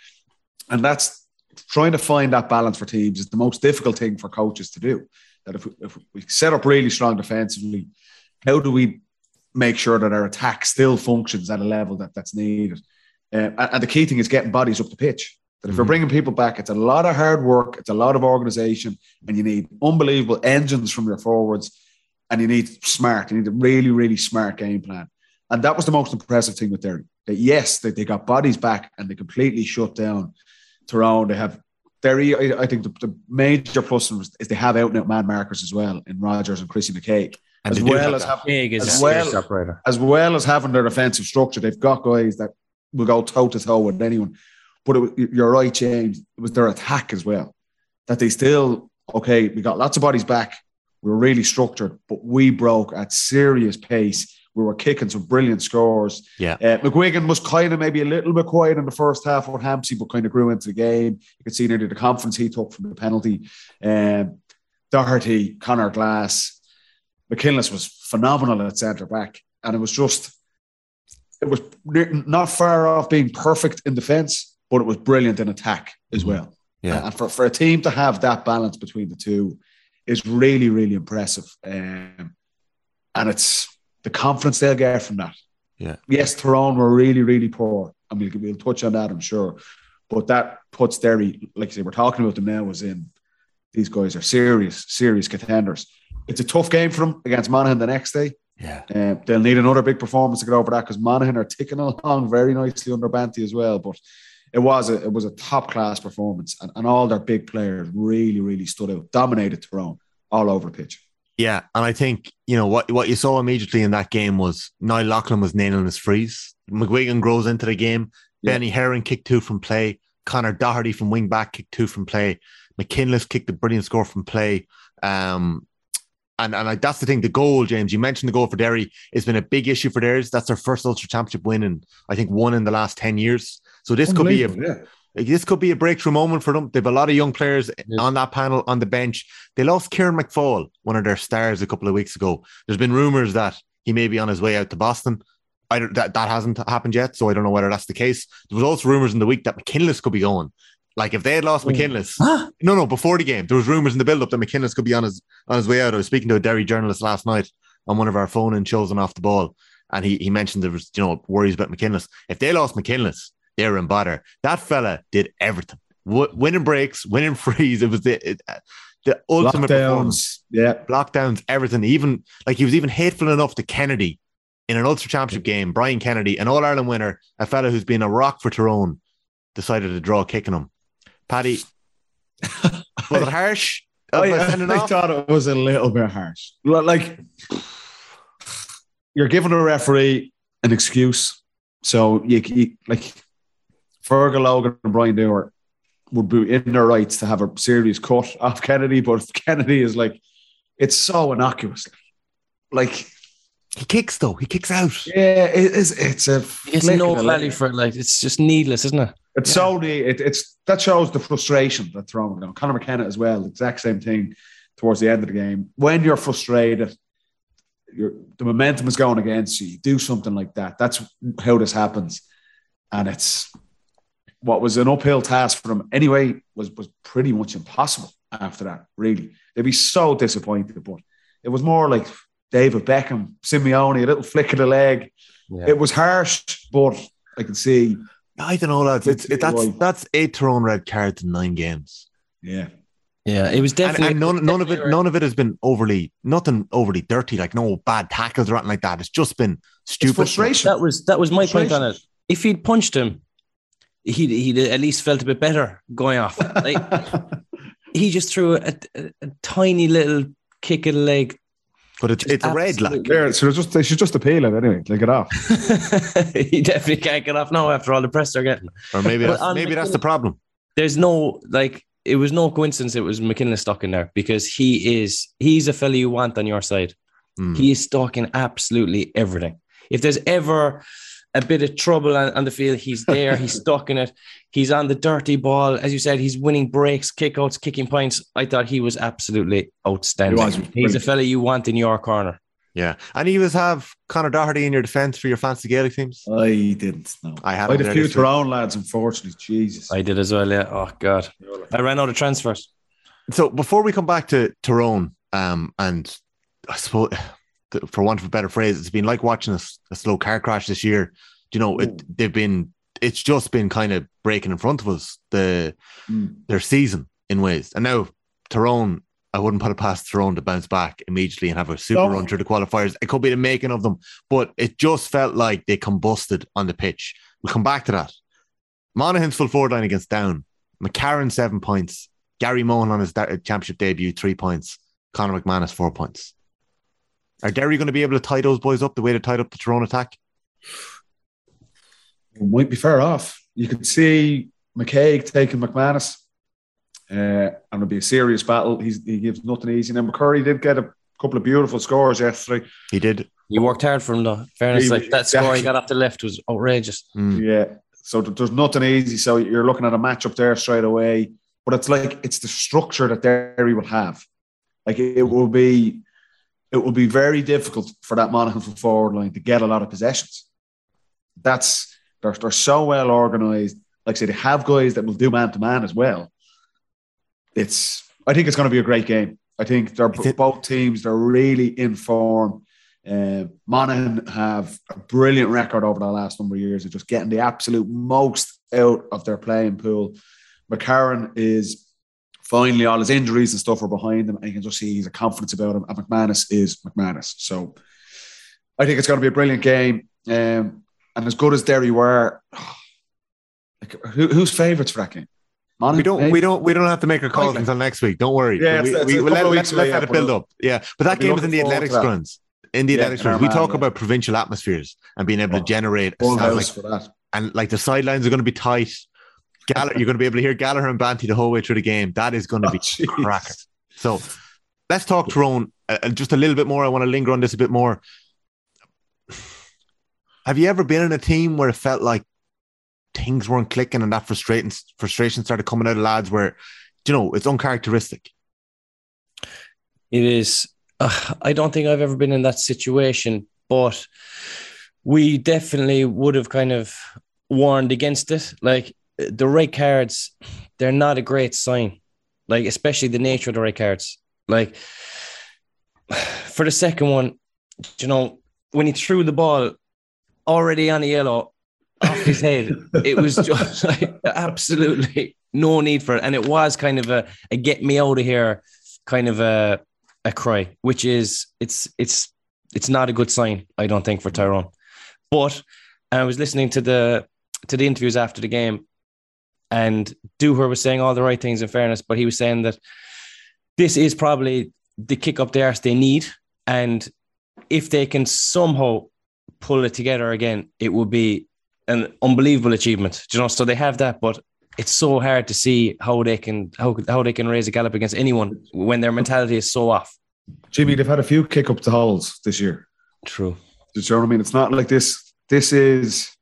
And that's trying to find that balance for teams is the most difficult thing for coaches to do. That if we, if we set up really strong defensively, how do we make sure that our attack still functions at a level that that's needed? Uh, and, and the key thing is getting bodies up the pitch. That if you're bringing people back, it's a lot of hard work, it's a lot of organization, and you need unbelievable engines from your forwards, and you need smart, you need a really, really smart game plan. And that was the most impressive thing with Derry. That yes, they, they got bodies back and they completely shut down Tyrone. They have Derry, I, I think the, the major plus is they have out and out man markers as well in Rogers and Chrissy McKaigue. And as well have as have, as well- as well as having their defensive structure, they've got guys that will go toe to toe with anyone. But it, was- you're right, James. It was their attack as well. That they still, okay, we got lots of bodies back. We were really structured, but we broke at serious pace. We were kicking some brilliant scores. Yeah. Uh, McGuigan was kind of maybe a little bit quiet in the first half with Hampsey, but kind of grew into the game. You could see nearly the confidence he took from the penalty. Um, Doherty, Connor Glass, McKinless was phenomenal at centre back. And it was just, it was not far off being perfect in defence, but it was brilliant in attack as well. Yeah. And for, for a team to have that balance between the two is really, really impressive. Um, and it's the confidence they'll get from that. Yeah. Yes, Tyrone were really, really poor. And we'll, we'll touch on that, I'm sure. But that puts Derry, like I say, we're talking about them now, was in these guys are serious, serious contenders. It's a tough game for them against Monaghan the next day. Yeah. Um, they'll need another big performance to get over that because Monaghan are ticking along very nicely under Banty as well. But it was a it was a top class performance, and, and all their big players really, really stood out, dominated Tyrone all over the pitch. Yeah, and I think you know what what you saw immediately in that game was Niall Loughlin was nailing his frees. McGuigan grows into the game. Yeah. Benny Heron kicked two from play. Connor Doherty from wing back kicked two from play. McKinless kicked a brilliant score from play. Um, and and like that's the thing. The goal, James, you mentioned the goal for Derry. It's been a big issue for theirs. That's their first Ulster Championship win, and I think one in the last ten years. So this could be a yeah. this could be a breakthrough moment for them. They've a lot of young players Yeah. on that panel on the bench. They lost Kieran McFall, one of their stars, a couple of weeks ago. There's been rumors that he may be on his way out to Boston. I that that hasn't happened yet, so I don't know whether that's the case. There was also rumors in the week that McKinless could be going. Like if they had lost McKinless, no, no, before the game, there was rumors in the build-up that McKinless could be on his on his way out. I was speaking to a Derry journalist last night on one of our phone and shows and off the ball, and he he mentioned there was you know worries about McKinless. If they lost McKinless, they were in bother. That fella did everything, w- winning breaks, winning frees. It was the it, uh, the ultimate performance. Lockdowns, yeah. Lockdowns, everything. Even like he was even hateful enough to Kennedy in an Ulster Championship game. Brian Kennedy, an All Ireland winner, a fella who's been a rock for Tyrone, decided to draw kicking him. Paddy, was it harsh? Oh, of I, us I thought it was a little bit harsh. Like you're giving a referee an excuse, so you, you like Fergal Logan and Brian Dooher would be in their rights to have a serious cut off Kennedy, but Kennedy is like it's so innocuous. Like he kicks though. He kicks out. yeah, it is. It's a It's no of value for it. Like it's just needless, isn't it? It's so neat. It, it's that shows the frustration that Tyrone down. Conor McKenna as well. Exact same thing towards the end of the game. When you're frustrated, you're, the momentum is going against you. You do something like that. That's how this happens, and it's what was an uphill task for them anyway. Was was pretty much impossible after that. Really, they'd be so disappointed. But it was more like David Beckham, Simeone, a little flick of the leg. Yeah. It was harsh, but I can see. I don't know, lads. It's it, that's Right. that's eight Tyrone red cards in nine games. Yeah. Yeah, it was definitely. and none, none of it, definitely- none of it has been overly, nothing overly dirty, like no bad tackles or anything like that. It's just been It's stupid. frustration. That was that was my point on it. If he'd punched him, he'd he'd at least felt a bit better going off. Like, he just threw a, a, a tiny little kick of the leg. But it's, it's a red, like. Absolutely. There, so just they should just appeal it anyway. Take it off. he definitely can't get off now after all the press they're getting. Or maybe that's, on maybe that's the problem. There's no like it was no coincidence it was McKinless stuck in there because he is he's a fella you want on your side. Mm. He is stuck in absolutely everything. If there's ever a bit of trouble on, on the field, he's there. he's stuck in it. He's on the dirty ball, as you said. He's winning breaks, kickouts, kicking points. I thought he was absolutely outstanding. He was. He's a fella you want in your corner. Yeah. And you was have Connor Doherty in your defence for your fancy Gaelic teams. I didn't know. I had I had a few this week. Tyrone lads, unfortunately. Jesus. I did as well. Yeah. Oh God, I ran out of transfers. So before we come back to Tyrone, um, and I suppose, for want of a better phrase, it's been like watching a slow car crash this year. You know, it, they've been, it's just been kind of breaking in front of us the Mm. their season in ways. And now Tyrone, I wouldn't put it past Tyrone to bounce back immediately and have a super run through the qualifiers. It could be the making of them, but it just felt like they combusted on the pitch. We'll come back to that. Monaghan's full forward line against Down. McCarron, seven points. Gary Mohan on his championship debut, three points. Conor McManus, four points. Are Derry going to be able to tie those boys up the way they tied up the Tyrone attack? We might be fair off. You could see McKaigue taking McManus, uh, and it'll be a serious battle. He's, he gives nothing easy. Now, McCurry did get a couple of beautiful scores yesterday. He did. You worked hard for him, though. Fairness, He- like that score he got off the left was outrageous. Mm. Yeah. So th- there's nothing easy. So you're looking at a matchup there straight away. But it's like it's the structure that Derry will have. Like it, it will be, it will be very difficult for that Monaghan forward line to get a lot of possessions. That's they're, they're so well organized. Like I say, they have guys that will do man to man as well. It's I think it's going to be a great game. I think they're both teams. They're really in form. Uh, Monaghan have a brilliant record over the last number of years of just getting the absolute most out of their playing pool. McCarron is finally all his injuries and stuff are behind him, and you can just see he's a confidence about him. And McManus is McManus. So I think it's going to be a brilliant game. Um, and as good as Derry were, like, who, who's favourites for that game? We don't, eh? we don't, we don't have to make a call Okay. until next week. Don't worry. Yeah, we, it's- it's we, let, let, weeks let's let yeah, it build up. Yeah, but that I'll game was in the athletics grounds. In the Yeah, athletics grounds, we Armagh, talk yeah. about provincial atmospheres and being able to Oh. generate a sound like, for that. and like the sidelines are going to be tight. Gall- you're going to be able to hear Gallagher and Banty the whole way through the game. That is going to Oh, be jeez. cracker. So let's talk Tyrone uh, uh, just a little bit more. I want to linger on this a bit more. Have you ever been in a team where it felt like things weren't clicking and that frustrating frustration started coming out of lads where, you know, it's uncharacteristic? It is. Uh, I don't think I've ever been in that situation, but we definitely would have kind of warned against it. Like the red cards, they're not a great sign. Like especially the nature of the red cards. Like for the second one, you know, when he threw the ball already on the yellow off his head, it was just like absolutely no need for it, and it was kind of a, a get me out of here kind of a a cry, which is it's it's it's not a good sign, I don't think, for Tyrone. But I was listening to the to the interviews after the game, and Dooher was saying all the right things in fairness, but he was saying that this is probably the kick up the arse they need, and if they can somehow pull it together again, it would be an unbelievable achievement. Do you know, so they have that, but it's so hard to see how they can how how they can raise a gallop against anyone when their mentality is so off. Jimmy, they've had a few kick up the holes this year. True. Do you know what I mean? It's not like this. This is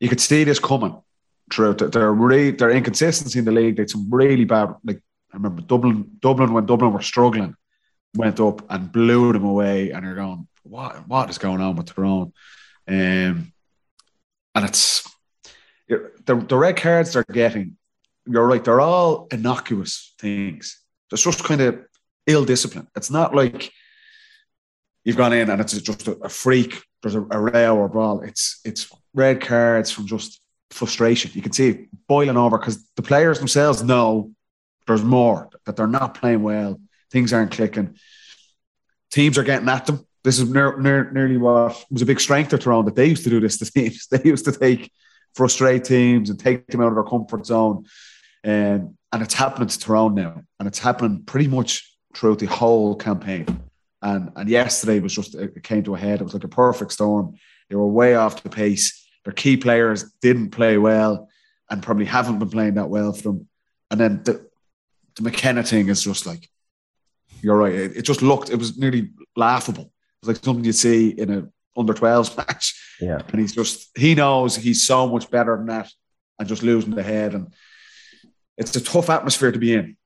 you could see this coming throughout. the- Their re, their inconsistency in the league. They had some really bad. Like I remember Dublin. Dublin when Dublin were struggling, went up and blew them away. And you're going, what? What is going on with Tyrone? Um, and it's the the red cards they're getting. You're right. They're all innocuous things. It's just kind of ill discipline. It's not like you've gone in and it's just a, a freak. There's a, a row or brawl. It's it's red cards from just frustration. You can see it boiling over because the players themselves know there's more that they're not playing well. Things aren't clicking. Teams are getting at them. This is near, near, nearly what was a big strength of Tyrone that they used to do this to teams. They used to take frustrate teams and take them out of their comfort zone. Um, and it's happening to Tyrone now. And it's happening pretty much throughout the whole campaign. And and yesterday was just it came to a head. It was like a perfect storm. They were way off the pace. Their key players didn't play well and probably haven't been playing that well for them. And then the the McKenna thing is just like you're right. It, it just looked it was nearly laughable. It was like something you'd see in a under 12s match. Yeah. And he's just he knows he's so much better than that and just losing the head. And it's a tough atmosphere to be in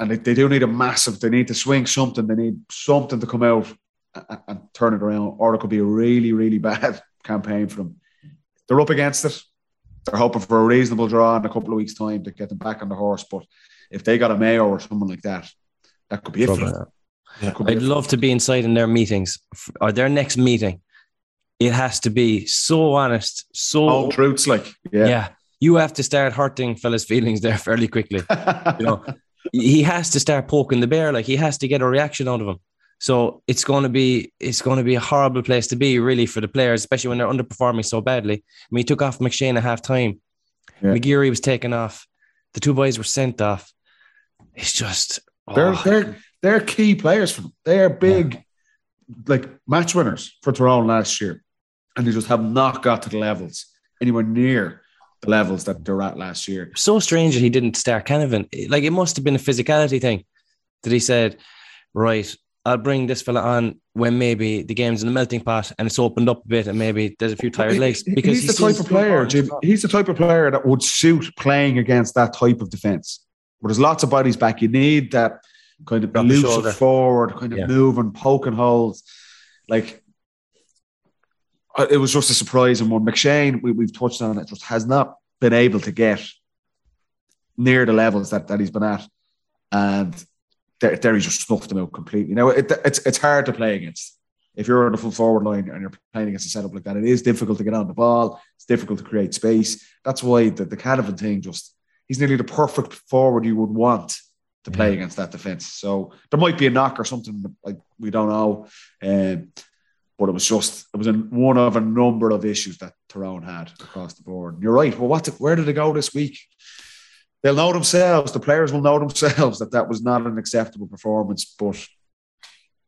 and they, they do need a massive. They need to swing something. They need something to come out and, and turn it around, or it could be a really, really bad campaign for them. They're up against it. They're hoping for a reasonable draw in a couple of weeks' time to get them back on the horse. But if they got a Mayo or someone like that, that could be it. For them. That could be I'd it love to be inside in their meetings or their next meeting. It has to be so honest, so them. Old truths, like yeah, yeah. You have to start hurting fellas' feelings there fairly quickly. You know, he has to start poking the bear. Like he has to get a reaction out of him. So it's going to be it's going to be a horrible place to be, really, for the players, especially when they're underperforming so badly. I mean, he took off McShane at half time. Yeah. McGeary was taken off. The two boys were sent off. It's just they're oh, they're they're key players for. They're big, like match winners for Tyrone last year, and they just have not got to the levels anywhere near the levels that they're at last year. so strange that he didn't start Canavan. Like it must have been a physicality thing that he said, right, I'll bring this fella on when maybe the game's in the melting pot and it's opened up a bit and maybe there's a few tired legs. Because he's he the type of player, Jim. He's the type of player that would suit playing against that type of defense. Where there's lots of bodies back, you need that kind of Drop elusive forward, kind of Yeah. moving, poking holes. Like it was just a surprise. And one McShane, we, we've touched on it, just has not been able to get near the levels that, that he's been at. And he just snuffed them out completely. Now it, it's it's hard to play against. If you're on the full forward line and you're playing against a setup like that, it is difficult to get on the ball. It's difficult to create space. That's why the, the Canavan thing just he's nearly the perfect forward you would want to play Yeah. against that defense. So there might be a knock or something like we don't know. Um, but it was just it was a, one of a number of issues that Tyrone had across the board. You're right. Well, what? where did they go this week? They'll know themselves. The players will know themselves that that was not an acceptable performance. But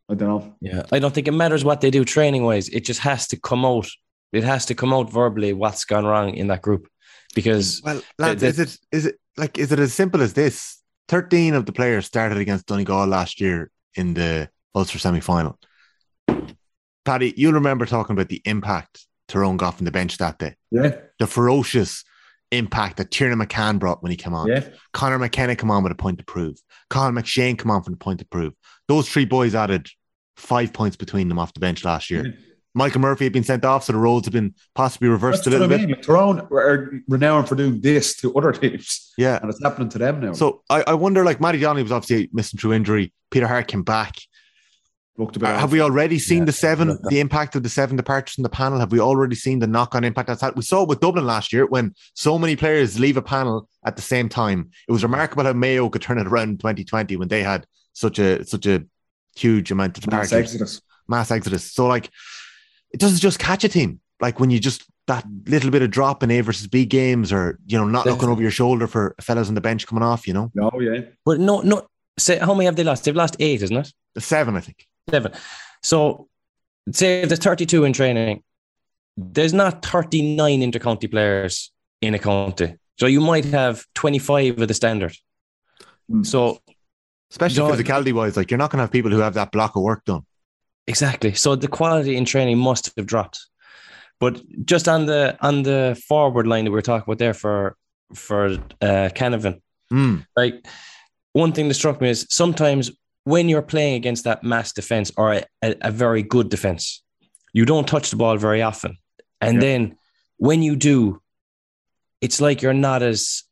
I don't know. Yeah, I don't think it matters what they do training wise. It just has to come out. It has to come out verbally what's gone wrong in that group, because Well, lads, the- is it is it like is it as simple as this? Thirteen of the players started against Donegal last year in the Ulster semi final. Paddy, you'll remember talking about the impact Tyrone got from the bench that day. Yeah, The ferocious impact that Tiernan McCann brought when he came on. yeah. Connor McKenna come on with a point to prove. Colin McShane come on from the point to prove. Those three boys added five points between them off the bench last year. Yeah. Michael Murphy had been sent off, so the roles have been possibly reversed That's a little I bit. mean. Like, Tyrone are renowned for doing this to other teams, Yeah. and it's happening to them now. So I, I wonder, like Matty Donnelly was obviously missing through injury. Peter Harte came back. Looked a bit. Uh, have we already seen Yeah, the seven, about the impact of the seven departures from the panel? Have we already seen the knock-on impact that's had? We saw it with Dublin last year when so many players leave a panel at the same time. It was remarkable how Mayo could turn it around in 2020 when they had such a such a huge amount of Mass departures, exodus? mass exodus. So like, it doesn't just catch a team. Like when you just that little bit of drop in A versus B games, or you know, not looking over your shoulder for fellas on the bench coming off. You know, Oh yeah. but no, no. Say how many have they lost? They've lost eight, isn't it? the seven, I think. Seven. So say if there's 32 in training, there's not 39 intercounty players in a county. So you might have 25 of the standard. Mm. So Especially John- physicality wise, like you're not going to have people who have that block of work done. Exactly. So the quality in training must have dropped. But just on the on the forward line that we were talking about there for for uh Canavan, Mm. like one thing that struck me is sometimes when you're playing against that mass defense or a, a, very good defense, you don't touch the ball very often. And Yeah. then when you do, it's like you're not as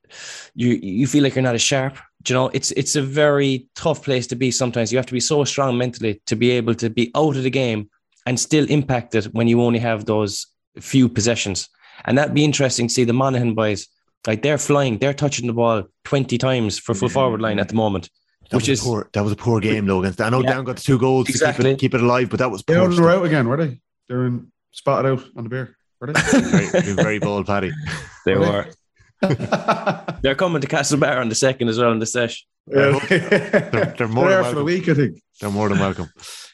you you feel like you're not as sharp. Do You know, it's it's a very tough place to be sometimes. You have to be so strong mentally to be able to be out of the game and still impact it when you only have those few possessions. And that'd be interesting to see the Monaghan boys. Like they're flying, they're touching the ball 20 times for full forward line at the moment. That Which was is- a poor, that was a poor game though against. I know Yeah. Down got the two goals to keep, it, keep it alive, but that was They poor. were stuff. out again, were they? They were in, spotted out on the beer. Were they? very, been very bold, Paddy. They Were they? were. They're coming to Castlebar on the second as well in the sesh. Yeah. They're, they're more there than for the welcome. week, I think. They're more than welcome.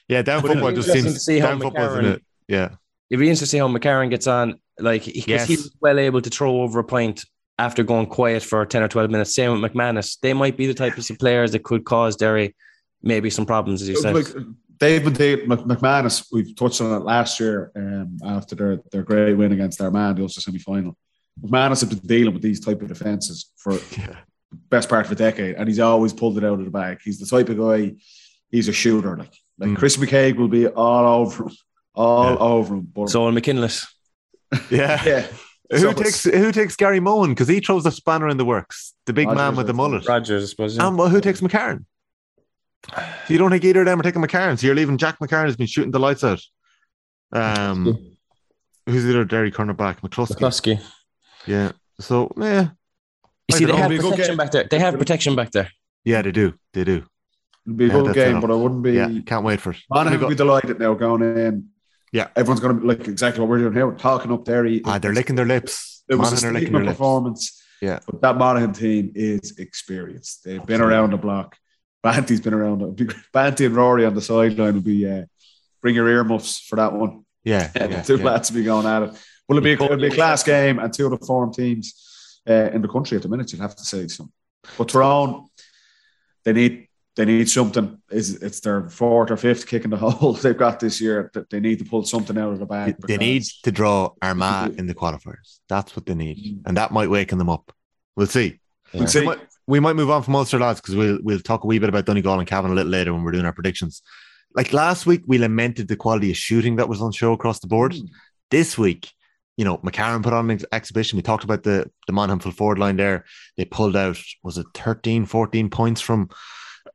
Yeah, down football just seems to see how down football's in McCarron- it. Yeah, It'd be interesting to see how McCarron gets on. Like, because Yes. he was well able to throw over a point after going quiet for 10 or 12 minutes. Same with McManus. They might be the type of players that could cause Derry maybe some problems, as you said. Like Dave and Dave McManus, we've touched on it last year um, after their, their great win against Armagh, the Ulster semi final. McManus has been dealing with these type of defenses for yeah. best part of a decade, and he's always pulled it out of the bag. He's the type of guy. He's a shooter. Like like Mm. Chris McKaigue will be all over him, all Yeah. over him. But so, McKinless. yeah. yeah, Who So takes who takes Gary Mohan because he throws the spanner in the works? The big man with the I mullet. Rogers, I suppose. And well, who takes McCarron? So you don't think either of them are taking McCarron. So you're leaving Jack McCarron has been shooting the lights out. Um, who's the other Derry cornerback? McCluskey. McCluskey. Yeah. So yeah, You see, they have Be a good protection game. back there. They have protection back there. yeah, they do. They do. it'll be a Yeah, good that's game, enough. but I wouldn't be. Yeah, can't wait for it. Monaghan We will be got- delighted now going in. Yeah. everyone's going to be like exactly what we're doing here. We're talking up there. Ah, they're licking their lips. It was Monaghan a are licking statement their lips. performance. Yeah. But that Monaghan team is experienced. They've been around the block. Banty's been around. Banty and Rory on the sideline will be uh, bring your earmuffs for that one. Yeah, Yeah, two yeah. lads will be going at it. Well, it'll be, it'll be a class game and two of the form teams uh, in the country at the minute. You'll have to say so. But Tyrone, they need they need something. Is it's their fourth or fifth kick in the hole they've got this year. That they need to pull something out of the bag. They need to draw Armagh in the qualifiers. That's what they need, Mm. and that might waken them up. We'll see. We'll see. We might, we might move on from Ulster lads because we'll we'll talk a wee bit about Donegal and Cavan a little later when we're doing our predictions. Like last week, we lamented the quality of shooting that was on show across the board. Mm. This week, you know, McCarron put on an ex- exhibition. We talked about the the Monaghan full forward line there. They pulled out was it 13, 14 points from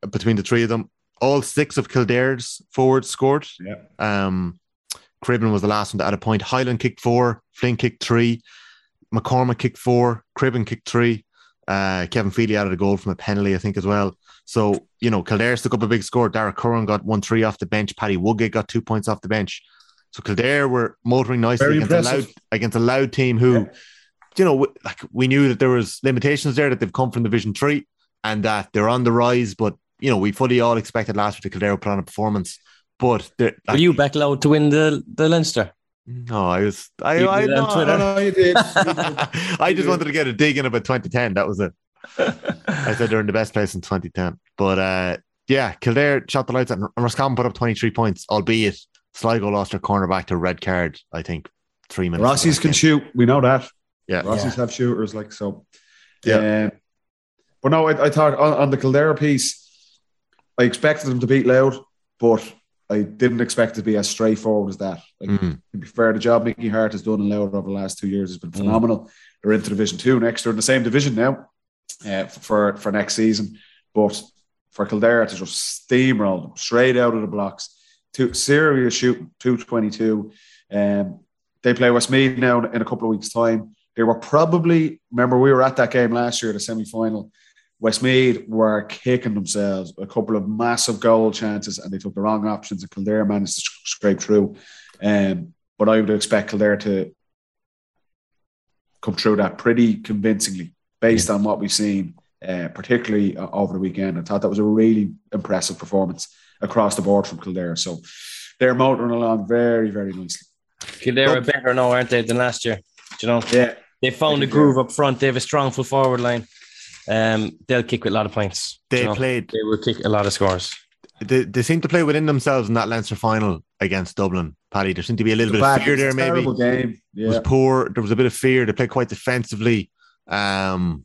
between the three of them. All six of Kildare's forwards scored. Yeah. Um, Cribbin was the last one to add a point. Hyland kicked four, Flynn kicked three, McCormack kicked four, Cribbin kicked three. Uh, Kevin Feely added a goal from a penalty, I think, as well. So, you know, Kildare took up a big score. Darragh Kirwan got 1 3 off the bench. Paddy Woodgate got two points off the bench. So Kildare were motoring nicely against a, Louth, against a Louth team who, Yeah. you know, like we knew that there was limitations there, that they've come from Division 3 and that they're on the rise. But, you know, we fully all expected last week that Kildare would put on a performance. But they're Were you back Louth to win the, the Leinster? no, I was, I, You I, did it on no, Twitter. No, no, you did. I just wanted to get a dig in about 2010. That was it. I said they're in the best place in 2010. But uh, yeah, Kildare shot the lights out and Roscommon put up 23 points, albeit Sligo lost their cornerback to red card, I think, three minutes. into Rossies can game. shoot. We know that. Yeah. Rossies have shooters, like so. Yeah. Um, but no, I, I thought on, on the Kildare piece, I expected them to beat Louth, but I didn't expect it to be as straightforward as that. Like, Mhm. to be fair, the job Mickey Harte has done in Louth over the last two years has been phenomenal. They're into Division Two next. They're in the same division now uh, for for next season. But for Kildare to just steamroll them straight out of the blocks, two serious shooting, two twenty two. Um, they play Westmeath now in a couple of weeks' time. They were probably remember we were at that game last year, the semi final. Westmeath were kicking themselves, a couple of massive goal chances, and they took the wrong options, and Kildare managed to scrape through. Um, but I would expect Kildare to come through that pretty convincingly based on what we've seen, uh, particularly uh, over the weekend. I thought that was a really impressive performance across the board from Kildare. So they're motoring along very, very nicely. Kildare are better now, aren't they, than last year? Do you know? Yeah, They found a groove up front. They have a strong full forward line. Um, they'll kick with a lot of points. They you know? played, They will kick a lot of scores. they, they seem to play within themselves in that Leinster final against Dublin. Paddy, there seemed to be a little bit of fear there, maybe. terrible game. It was poor. There was a bit of fear. They played quite defensively. Um,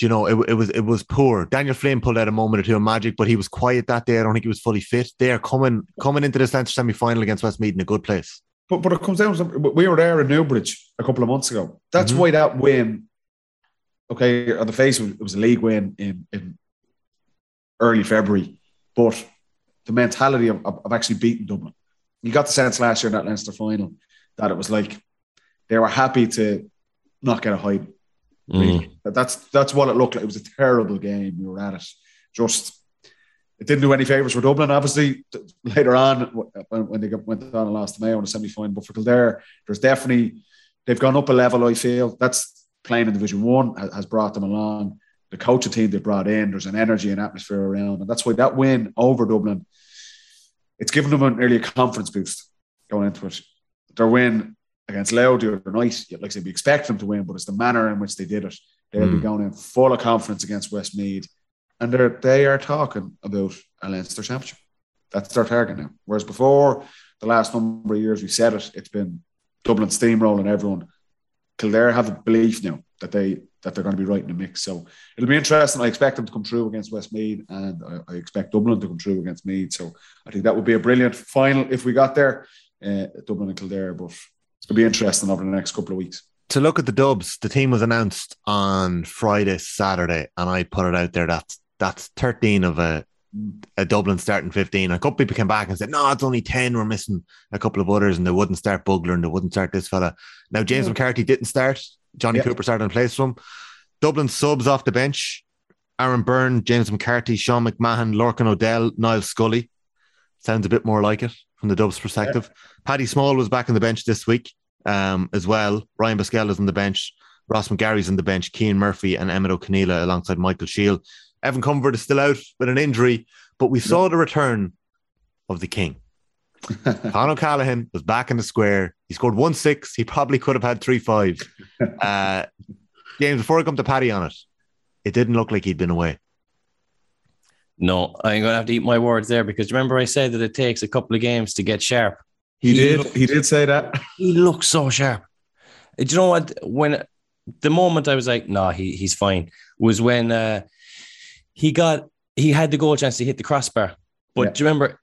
you know, it, it was it was poor. Daniel Flynn pulled out a moment or two of magic, but he was quiet that day. I don't think he was fully fit. They are coming coming into this Leinster semi final against Westmeath in a good place. but but it comes down to. We were there in Newbridge a couple of months ago. That's Mhm. why that win. Okay, on the face, it was, it was a league win in in early February, but the mentality of, of, of actually beating Dublin. You got the sense last year in that Leinster final that it was like they were happy to not get a hide. Mm. Really. That- That's that's what it looked like. It was a terrible game. We were at it. Just it didn't do any favors for Dublin. Obviously, later on when, when they got, went on and lost to Mayo in the semi final, but for Kildare, there's definitely they've gone up a level. I feel that's playing in Division One has, brought them along. The coaching team they brought in, there's an energy and atmosphere around, and that's why that win over Dublin, it's given them an early conference boost going into it. Their win against Louth the other night, like I said, we expect them to win, but it's the manner in which they did it. They'll be Mm. going in full of confidence against Westmeath, and they're they are talking about a Leinster championship. That's their target now. Whereas before the last number of years, we said it, it's been Dublin steamrolling everyone. Kildare have a belief now that they that they're going to be right in the mix. So it'll be interesting. I expect them to come through against Westmeath, and I, I expect Dublin to come through against Meath. So I think that would be a brilliant final if we got there, uh, Dublin and Kildare. But it'll be interesting over the next couple of weeks. To look at the dubs, the team was announced on Friday, Saturday, and I put it out there. that that's 13 of a a Dublin starting 15. A couple people came back and said, no, it's only 10. We're missing a couple of others, and they wouldn't start Bugler and they wouldn't start this fella. Now, James Yeah. McCarthy didn't start. Johnny Yeah. Cooper started in place for him. Dublin subs off the bench. Aaron Byrne, James McCarthy, Sean McMahon, Lorcan O'Dell, Niall Scully. Sounds a bit more like it from the Dubs perspective. Paddy Small was back on the bench this week um, as well. Ryan Basquel is on the bench. Ross McGarry's on the bench. Cian Murphy and Emmett O'Keneela alongside Michael Shield. Evan Cumberland is still out with an injury, but we saw the return of the king. Con O'Callaghan was back in the square. He scored one six. He probably could have had three five. Uh, James, before I come to Paddy on it, it didn't look like he'd been away. No, I'm going to have to eat my words there because remember I said that it takes a couple of games to get sharp. He, did. looked- he did say that. he looks so sharp. Do you know what? When the moment I was like, "No, he he's fine," was when uh, he got he had the goal chance to hit the crossbar. But Yeah. do you remember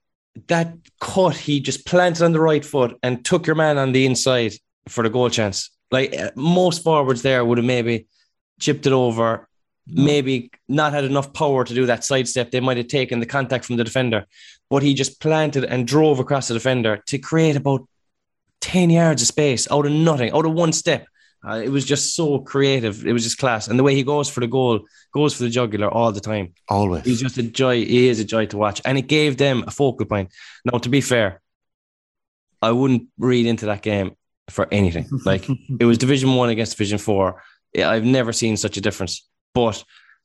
that cut? He just planted on the right foot and took your man on the inside for the goal chance. Like uh, most forwards there would have maybe chipped it over, maybe not had enough power to do that sidestep. They might have taken the contact from the defender, but he just planted and drove across the defender to create about 10 yards of space out of nothing, out of one step. Uh, it was just so creative. It was just class, and the way he goes for the goal, goes for the jugular all the time. Always. He's just a joy. He is a joy to watch, and it gave them a focal point. Now, to be fair, I wouldn't read into that game for anything. Like it was Division One against Division Four. I've never seen such a difference. But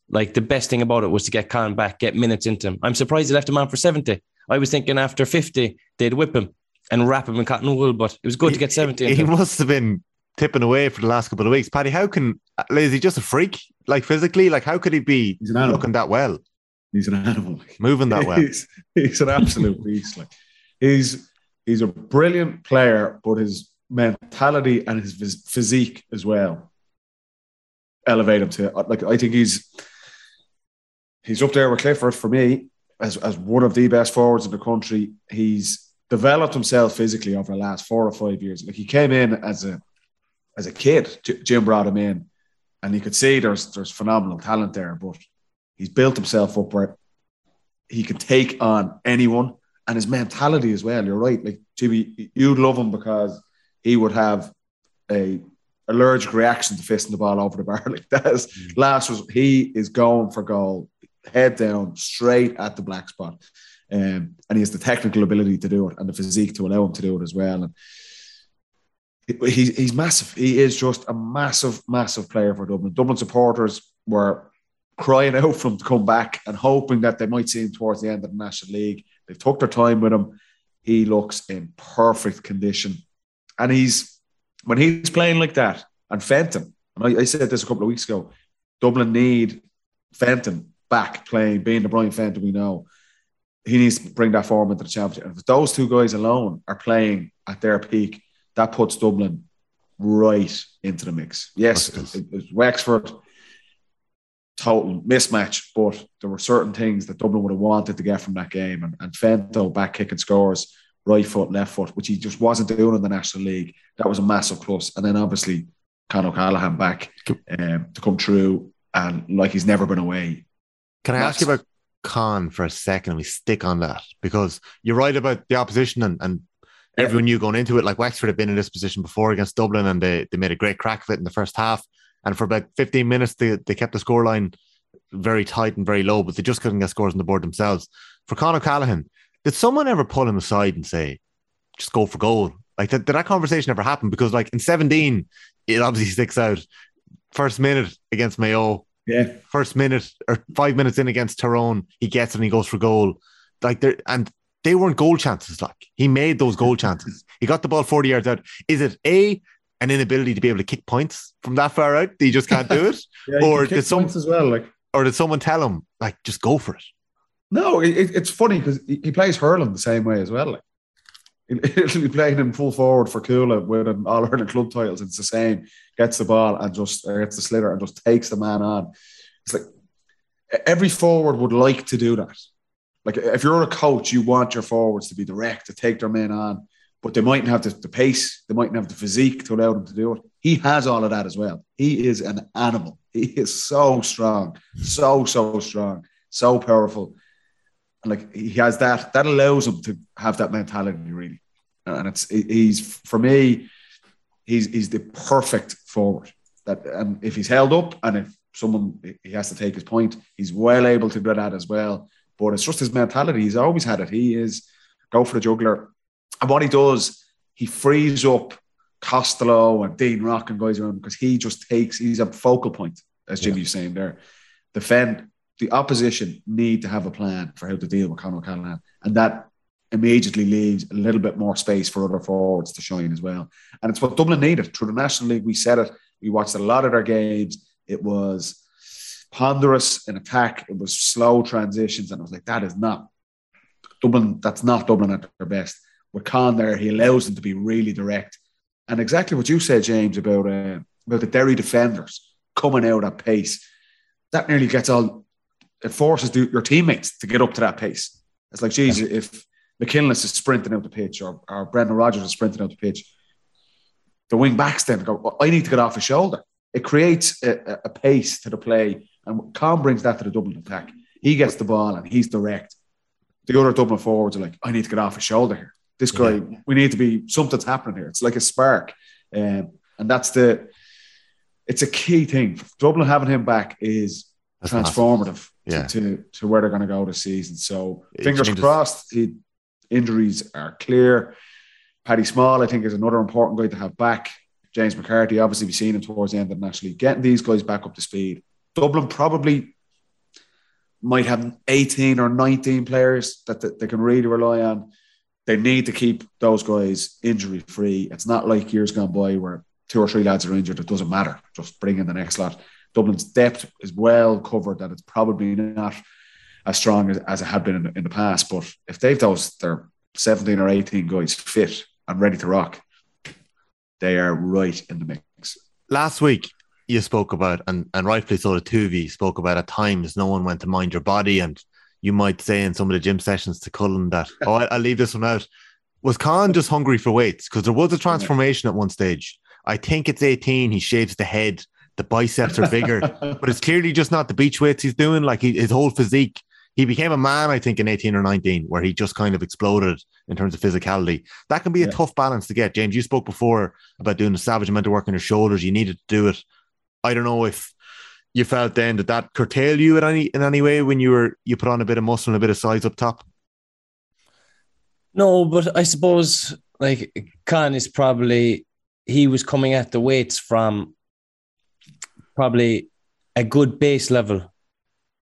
like the best thing about it was to get Con back, get minutes into him. I'm surprised they left him on for 70. I was thinking after 50 they'd whip him and wrap him in cotton wool, but it was good to get 70. He, he must have been tipping away for the last couple of weeks. Paddy, how can is he just a freak? Like physically, like how could he be looking that well, He's an animal. moving that well? He's, he's an absolute beast. Like he's he's a brilliant player, but his mentality and his phys- physique as well elevate him to like I think he's he's up there with Clifford for me as as one of the best forwards in the country. He's developed himself physically over the last four or five years. Like he came in as a as a kid, J- Jim brought him in, and you could see there's there's phenomenal talent there, but he's built himself up where he can take on anyone and his mentality as well. You're right. Like Jimmy, you'd love him because he would have a allergic reaction to fisting the ball over the bar. Like that is last was he is going for goal, head down, straight at the black spot. Um, and he has the technical ability to do it and the physique to allow him to do it as well. And he's, he's massive. He is just a massive, massive player for Dublin. Dublin supporters were crying out for him to come back and hoping that they might see him towards the end of the National League. They've took their time with him. He looks in perfect condition. And he's, when he's playing like that, and Fenton, and I, I said this a couple of weeks ago, Dublin need Fenton back playing, being the Brian Fenton we know. He needs to bring that form into the championship. And if those two guys alone are playing at their peak, that puts Dublin right into the mix. Yes, it, it was Wexford, total mismatch, but there were certain things that Dublin would have wanted to get from that game. And, and Fento back kicking scores, right foot, left foot, which he just wasn't doing in the National League. That was a massive plus. And then obviously, Con O'Callaghan back um, to come through and like he's never been away. Can I ask you about Con for a second? We stick on that because you're right about the opposition and, and everyone knew going into it. Like Wexford had been in this position before against Dublin and they, they made a great crack of it in the first half. And for about 15 minutes, they, they kept the scoreline very tight and very low, but they just couldn't get scores on the board themselves. For Con O'Callaghan, did someone ever pull him aside and say, just go for goal? Like, did, did that conversation ever happen? Because, like, in 17, it obviously sticks out. First minute against Mayo, Yeah. first minute or five minutes in against Tyrone, he gets it and he goes for goal. Like there and they weren't goal chances. Like he made those goal chances. He got the ball 40 yards out. Is it A, an inability to be able to kick points from that far out? You just can't do it? Yeah, Or did some- as well. Like or did someone tell him, like, just go for it? no, it, it- it's funny because he, he plays hurling the same way as well. Like He- he'll be playing in full forward for Cuala with an All Ireland club titles. It's the same. Gets the ball and just gets the sliotar and just takes the man on. It's like every forward would like to do that. Like if you're a coach, you want your forwards to be direct, to take their men on, but they mightn't have the, the pace, they mightn't have the physique to allow them to do it. He has all of that as well. He is an animal. He is so strong, so so strong, so powerful, and like he has that. That allows him to have that mentality, really. And it's he's for me, he's he's the perfect forward. That and if he's held up, and if someone he has to take his point, he's well able to do that as well. But it's just his mentality. He's always had it. He is go for the juggler. And what he does, he frees up Costello and Dean Rock and guys around because he just takes, he's a focal point, as Jimmy was saying there. Defend the opposition need to have a plan for how to deal with Con O'Callaghan. And that immediately leaves a little bit more space for other forwards to shine as well. And it's what Dublin needed. Through the National League, we said it. We watched a lot of their games. It was ponderous in attack. It was slow transitions. And I was like, that is not Dublin. That's not Dublin at their best. With Con there, he allows them to be really direct. And exactly what you said, James, about uh, about the Derry defenders coming out at pace. That nearly gets all. It forces the, your teammates to get up to that pace. It's like, geez, if McKinless is sprinting out the pitch or, or Brendan Rogers is sprinting out the pitch, the wing backs then go, I need to get off his shoulder. It creates a- a pace to the play. And Con brings that to the Dublin attack. He gets the ball and he's direct. The other Dublin forwards are like, I need to get off his shoulder here. This guy, we need to be, something's happening here. It's like a spark. Um, and that's the, it's a key thing. Dublin having him back is That's transformative Yeah. to, to, to where they're going to go this season. So It fingers changes- crossed. He, injuries are clear. Paddy Small, I think, is another important guy to have back. James McCarthy, obviously, we've seen him towards the end of the National League. Getting these guys back up to speed. Dublin probably might have 18 or 19 players that, they can really rely on. They need to keep those guys injury free. It's not like years gone by where two or three lads are injured. It doesn't matter. Just bring in the next lot. Dublin's depth is well covered that it's probably not as strong as, as it had been in, the- in the past. But if they've those, their 17 or 18 guys fit and ready to rock, they are right in the mix. last week you spoke about, and, and rightfully so, the two of you spoke about at times no one went to mind your body. And you might say in some of the gym sessions to Cullen that, oh, I, I'll leave this one out. Was Con just hungry for weights? Because there was a transformation at one stage. I think it's 18. He shaves the head, the biceps are bigger, but it's clearly just not the beach weights he's doing. Like he, his whole physique, he became a man, I think, in 18 or 19, where he just kind of exploded in terms of physicality. That can be a Yeah. tough balance to get. James, you spoke before about doing a savage amount of work on your shoulders. You needed to do it. I don't know if you felt then that that curtail you in any in any way when you were you put on a bit of muscle and a bit of size up top. No, but I suppose like Con is probably he was coming at the weights from probably a good base level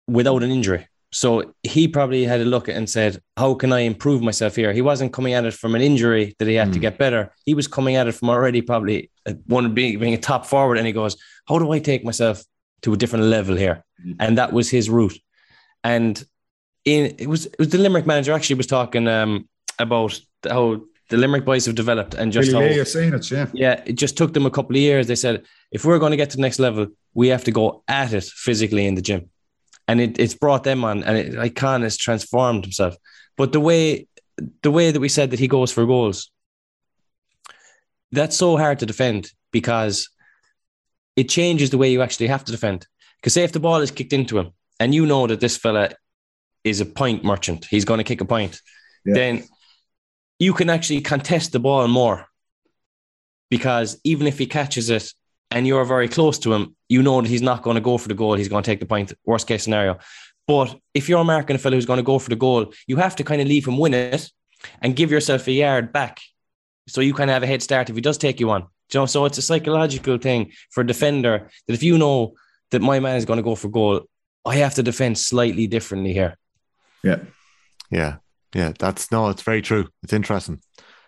without an injury. So he probably had a look at and said, How can I improve myself here? He wasn't coming at it from an injury that he had to Hmm. get better. He was coming at it from already probably one being, being a top forward. And he goes, How do I take myself to a different level here? Mhm. And that was his route. And in it was it was the Limerick manager actually was talking um, about how the Limerick boys have developed and just Billy how I've seen it, yeah. yeah, it just took them a couple of years. They said, if we're going to get to the next level, we have to go at it physically in the gym. And it, it's brought them on, and it, like Con has transformed himself. But the way, the way that we said that he goes for goals, that's so hard to defend because it changes the way you actually have to defend. Because say if the ball is kicked into him, and you know that this fella is a point merchant, he's going to kick a point, Yeah. then you can actually contest the ball more because even if he catches it and you're very close to him, you know that he's not going to go for the goal. He's going to take the point, worst case scenario. But if you're marking a fellow who's going to go for the goal, you have to kind of leave him win it and give yourself a yard back so you kind of have a head start if he does take you on. Do you know, so it's a psychological thing for a defender that if you know that my man is going to go for goal, I have to defend slightly differently here. Yeah. Yeah, yeah, that's no, it's very true. It's interesting,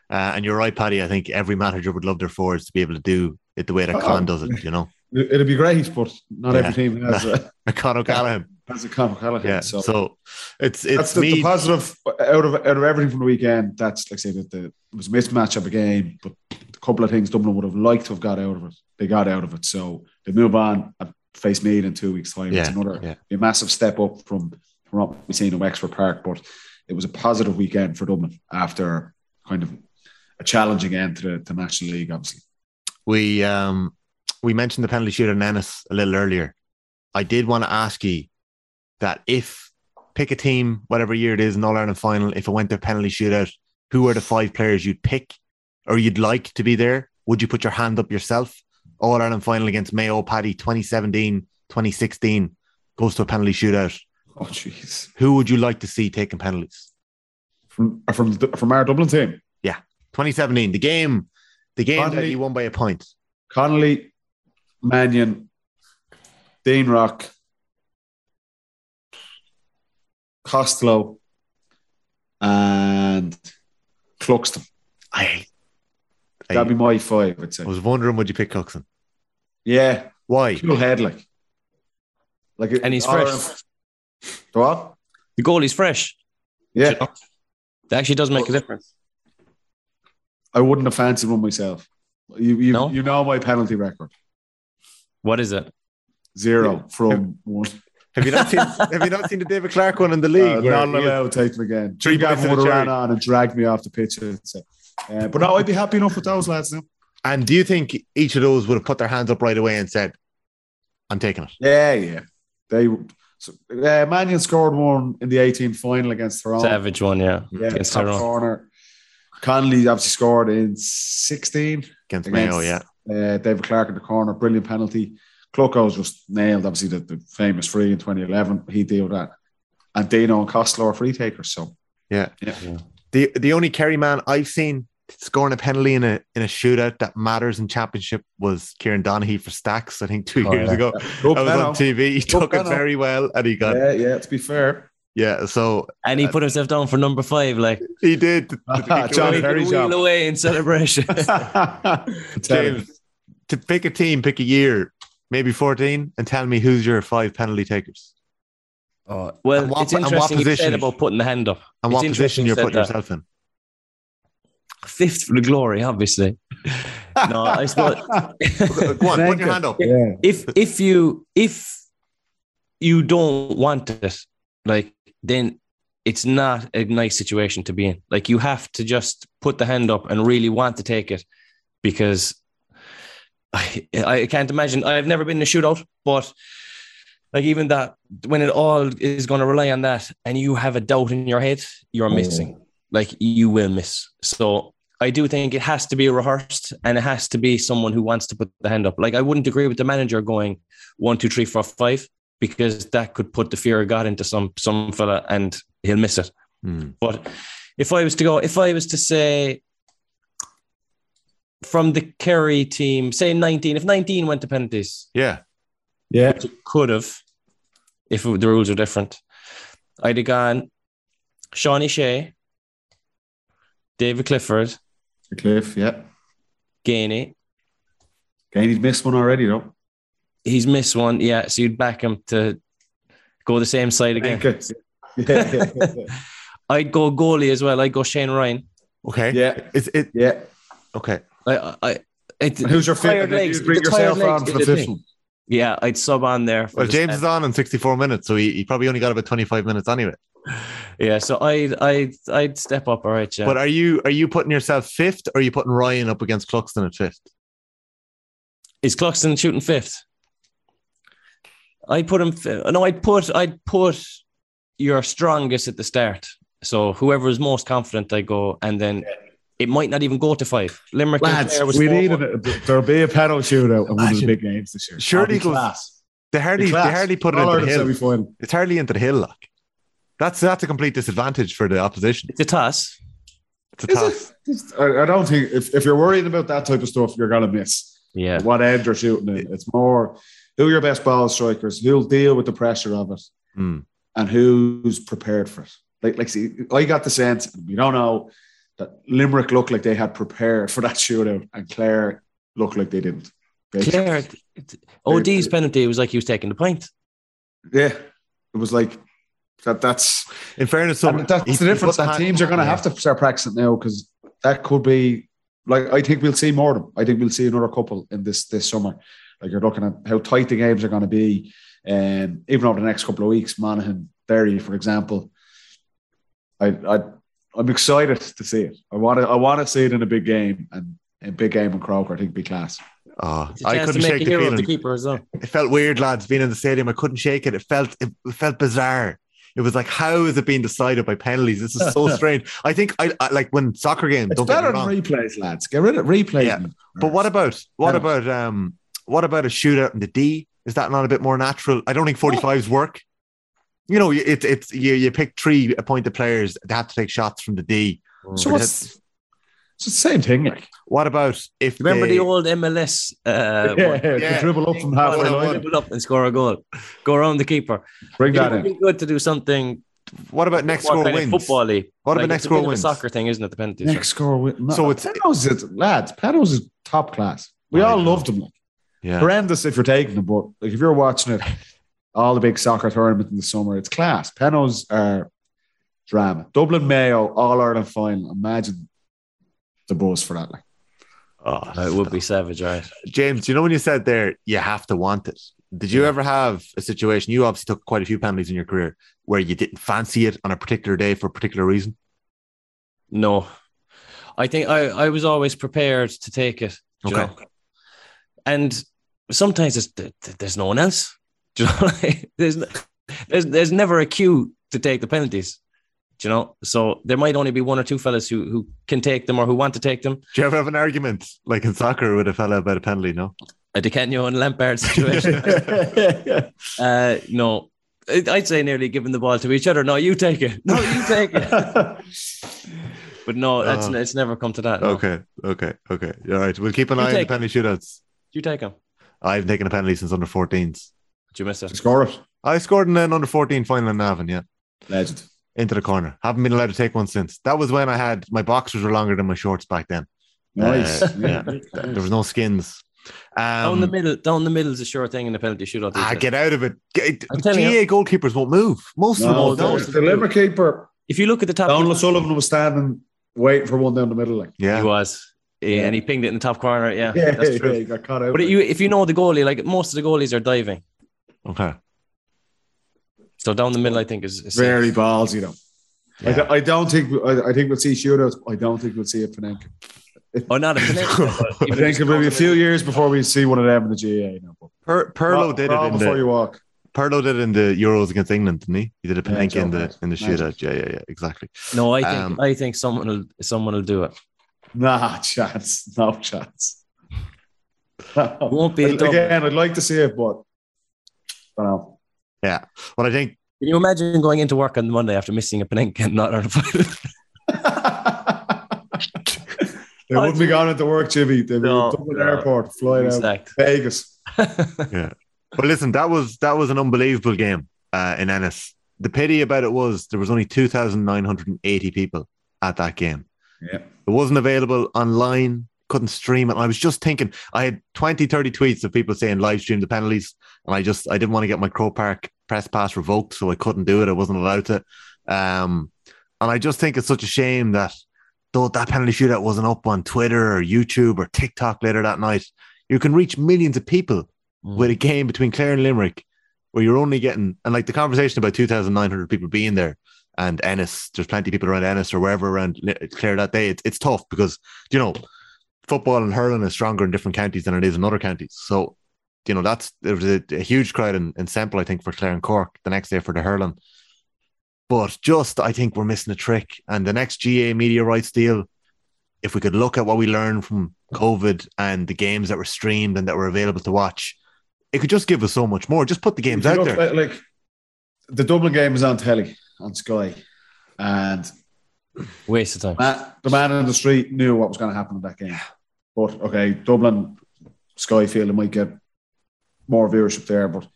uh, and you're right, Paddy. I think every manager would love their forwards to be able to do it the way that Oh. Con does it. You know, It- It'd be great, but not Yeah. every team has a, Con O'Callaghan. has a Con O'Callaghan. Yeah, so, so, it's it's that's the, me. the positive out of out of everything from the weekend. That's like I say that the it was a mismatch of a game, but a couple of things Dublin would have liked to have got out of it. They got out of it, so they move on and face Meath in two weeks' time. Yeah, it's another yeah. a massive step up from from what we've seen in Wexford Park, but it was a positive weekend for Dublin after kind of a challenging end to the to National League, obviously. we um we mentioned the penalty shooter in Ennis a little earlier. I did want to ask you that if pick a team, whatever year it is, in All Ireland final, if it went to penalty shootout, who are the five players you'd pick or you'd like to be there? Would you put your hand up yourself? All Ireland final against Mayo Paddy 2017, 2016 goes to a penalty shootout. Oh, jeez. Who would you like to see taking penalties? From uh, from from our Dublin team, Yeah. 2017, the game, the game that Connolly. you won by a point. Connolly, Mannion, Dean Rock, Costello, and Cluxton. I, I, That'd be my five, I'd say. I was wondering, would you pick Cluxton? Yeah, Why? cool head, like. Like And he's fresh. around- What? The goalie's fresh. Yeah, That actually does make a difference. I wouldn't have fancied one myself. You you, No? you know my penalty record What is it? zero from one. Have you not seen? have you not seen the David Clarke one in the Uh, league? where no, no, allowed to take him again. Three Three points Gavin to the would have ran on and dragged me off the pitch. and so- Uh, but no, I'd be happy enough with those lads now. And do you think each of those would have put their hands up right away and said, "I'm taking it"? Yeah, yeah. They so, uh, Mannion scored one in the 18 final against Tyrone. Savage one, yeah. Yeah, against top Tyrone. corner. Connolly obviously scored in 16 Against against Mayo, yeah. Uh, David Clarke in the corner, brilliant penalty. Clucko's just nailed, obviously, the, the famous free in 2011. He deal with that. And Dino and Costello are free takers. So, Yeah. yeah. The the only Kerry man I've seen scoring a penalty in a in a shootout that matters in championship was Kieran Donaghy for Stacks, I think two Oh, years yeah. ago. Good I was on. TV. He Good took it very well and he got Yeah, yeah, to be fair. yeah, so And he put himself down for number five, like he did John he Terry could job. wheel away in celebration. James, to pick a team, pick a year, maybe 14, and tell me who's your five penalty takers. Oh, well, And what- it's and what interesting you said about putting the hand up. And It's what position you're putting that. yourself in. Fifth for the glory, obviously. no, I suppose Go on, put your hand up. Yeah. if if you if you don't want it, like then it's not a nice situation to be in. Like you have to just put the hand up and really want to take it because I, I can't imagine. I've never been in a shootout, but like even that when it all is going to rely on that and you have a doubt in your head, you're missing. Like you will miss. So I do think it has to be rehearsed and it has to be someone who wants to put the hand up. Like I wouldn't agree with the manager going one, two, three, four, five, because that could put the fear of God into some some fella and he'll miss it. Hmm. But if I was to go, if I was to say from the Kerry team, say 19, if 19 went to penalties, Yeah. Yeah. which it could have, if the rules are different, I'd have gone Seánie Shea, David Clifford, Cliff, yeah. Geaney. Geaney's missed one already, though. He's missed one. Yeah. So you'd back him to go the same side again. Thank you. Yeah, yeah, I'd go goalie as well. I'd go Shane Ryan. Okay. yeah. It's it yeah. okay? I, I, it, who's your fifth? tired And then legs, you bring yourself on for the the fifth one. Yeah, I'd sub on there. for Well, the James stand. is on in 64 minutes, so he, he probably only got about 25 minutes anyway. Yeah, so I'd I'd I'd step up. All right, yeah. But are you are you putting yourself fifth or are you putting Ryan up against Cluxton at fifth? is Cluxton shooting fifth? I'd put him. fi- No, I'd put I'd put your strongest at the start. So whoever is most confident, I go, and then it might not even go to five. Limerick and Lads, was we four- needed it. There'll be a pedal shootout in one of Imagine. the big games this year. Surely That'll be goes- class. They hardly Be they class. hardly put it All into the hill. semi-final. It's hardly into the hill, like that's that's a complete disadvantage for the opposition. It's a toss. It's a toss. Just- I, I don't think if, if you're worried about that type of stuff, you're gonna miss. Yeah, What end you're shooting in. It's more who are your best ball strikers, who'll deal with the pressure of it, Hmm. and who's prepared for it. Like, like, see, I got the sense we don't know that Limerick looked like they had prepared for that shootout, and Clare looked like they didn't. They- Clare. OD's penalty was like he was taking the point. yeah, it was like that. That's In fairness, so that's he- the difference. That teams are going to Yeah. have to start practicing now because that could be like I think we'll see more of them. I think we'll see another couple in this this summer. Like you're looking at how tight the games are going to be, and even over the next couple of weeks, Monaghan, Derry, for example. I I I'm excited to see it. I want to I want to see it in a big game and a big game in Croker. I think it'd be class. Oh, It's a I chance couldn't shake the hero of the keeper as well. It felt weird, lads, being in the stadium. I couldn't shake it. It felt it felt bizarre. It was like, how is it being decided by penalties? This is so strange. I think I, I like when soccer games. It's Don't better me than replays, lads. Get rid of replays. Yeah. But what about what Yeah. about um what about a shootout in the D? Is that not a bit more natural? I don't think 45s work. You know, it's it's you you pick three appointed players that have to take shots from the D. So what's it's the same thing. Like What about if Remember they, the old MLS? Uh, yeah, yeah, Yeah. dribble up from halfway One-on-one. line. Dribble up and score a goal. Go around the keeper. Bring It that would in. be good to do something what about next more score kind wins? football-y. What about Like, next it's a bit score of a wins? soccer thing, isn't it? The penalties. Next score win. No, So so it's- it's Panos is lads. Panos is top class. We I all loved him. Like Yeah. horrendous if you're taking him, but like if you're watching it, all the big soccer tournaments in the summer, it's class. Panos are drama. Dublin Mayo All Ireland final. Imagine the buzz for that. Like Oh, it would be savage, right? James, you know when you said there you have to want it. Did you ever have a situation? You obviously took quite a few penalties in your career where you didn't fancy it on a particular day for a particular reason. No, I think I, I was always prepared to take it. Okay. know? and sometimes there's, there's no one else. Do you know? Like, there's, there's there's never a queue to take the penalties. Do you know, so there might only be one or two fellas who who can take them or who want to take them. Do you ever have an argument like in soccer with a fella about a penalty? No. A Di Canio and Lampard situation. uh, no, I'd say nearly giving the ball to each other. No, you take it. No, you take it. But no, that's Uh, it's never come to that. no. Okay. Okay. Okay. All right. We'll keep an You eye on the penalty shootouts. You take them. I haven't taken a penalty since under 14s. Did you miss it? Score it. I scored in an under 14 final in Navan, yeah. Legend. Into the corner. Haven't been allowed to take one since. That was when I had my boxers were longer than my shorts back then. Nice. Uh, yeah. There was no skins. down Um, the middle, down the middle is a sure thing in the penalty shootout. these ah, get out of it. Get, I'm telling GAA goalkeepers won't move. Most of them No, won't the, move. keeper, If you look at the top, Donal O'Sullivan was standing waiting for one down the middle. Like, he Yeah. was, yeah, and he pinged it in the top corner. Yeah, yeah, that's true. yeah, he got caught out. But you, if you know the goalie, like most of the goalies are diving, Okay. so down the middle, I think is, is very ballsy though. I, Yeah. don't- I don't think I, I think we'll see shootouts. I don't think we'll see a Panenka. Oh, not a Panenka, I think it'll be a few years before we see one of them in the GAA. Now, but Per- Pirlo did it crawl in before the you walk. Pirlo did it in the Euros against England, didn't he? He did a Yeah, in the Joe in the Magic. shootout. Yeah, yeah, yeah, exactly. No, I think Um, I think someone will someone will do it. Nah, chance, no chance. No. won't be a again. I'd like to see it, but I don't know. Yeah. Well, I think Can you imagine going into work on Monday after missing a Panenka and not on a final? They wouldn't be going into work, Jimmy. They'd be No, in Dublin no. Airport, flying out Vegas. yeah. But listen, that was that was an unbelievable game uh, in Ennis. The pity about it was there was only two thousand nine hundred and eighty people at that game. Yeah. It wasn't available online, couldn't stream it. And I was just thinking, I had 20, 30 tweets of people saying live stream the penalties. And I just, I didn't want to get my Croke Park press pass revoked. So I couldn't do it. I wasn't allowed to. Um, and I just think it's such a shame that though that penalty shootout wasn't up on Twitter or YouTube or TikTok later that night, you can reach millions of people with a game between Clare and Limerick where you're only getting, and like the conversation about 2,900 people being there and Ennis, there's plenty of people around Ennis or wherever around Clare that day. It's, it's tough because, you know, football and hurling is stronger in different counties than it is in other counties. So, you know, that's, there was a, a huge crowd in, in Semple, I think, for Clare and Cork the next day for the hurling. But just, I think we're missing a trick. And the next GAA media rights deal, if we could look at what we learned from COVID and the games that were streamed and that were available to watch, it could just give us so much more. Just put the games you out look there. Like the Dublin game is on telly on Sky, and Waste of time. man, the man in the street knew what was going to happen in that game. But okay, Dublin, Skyfield, might get more viewership there, but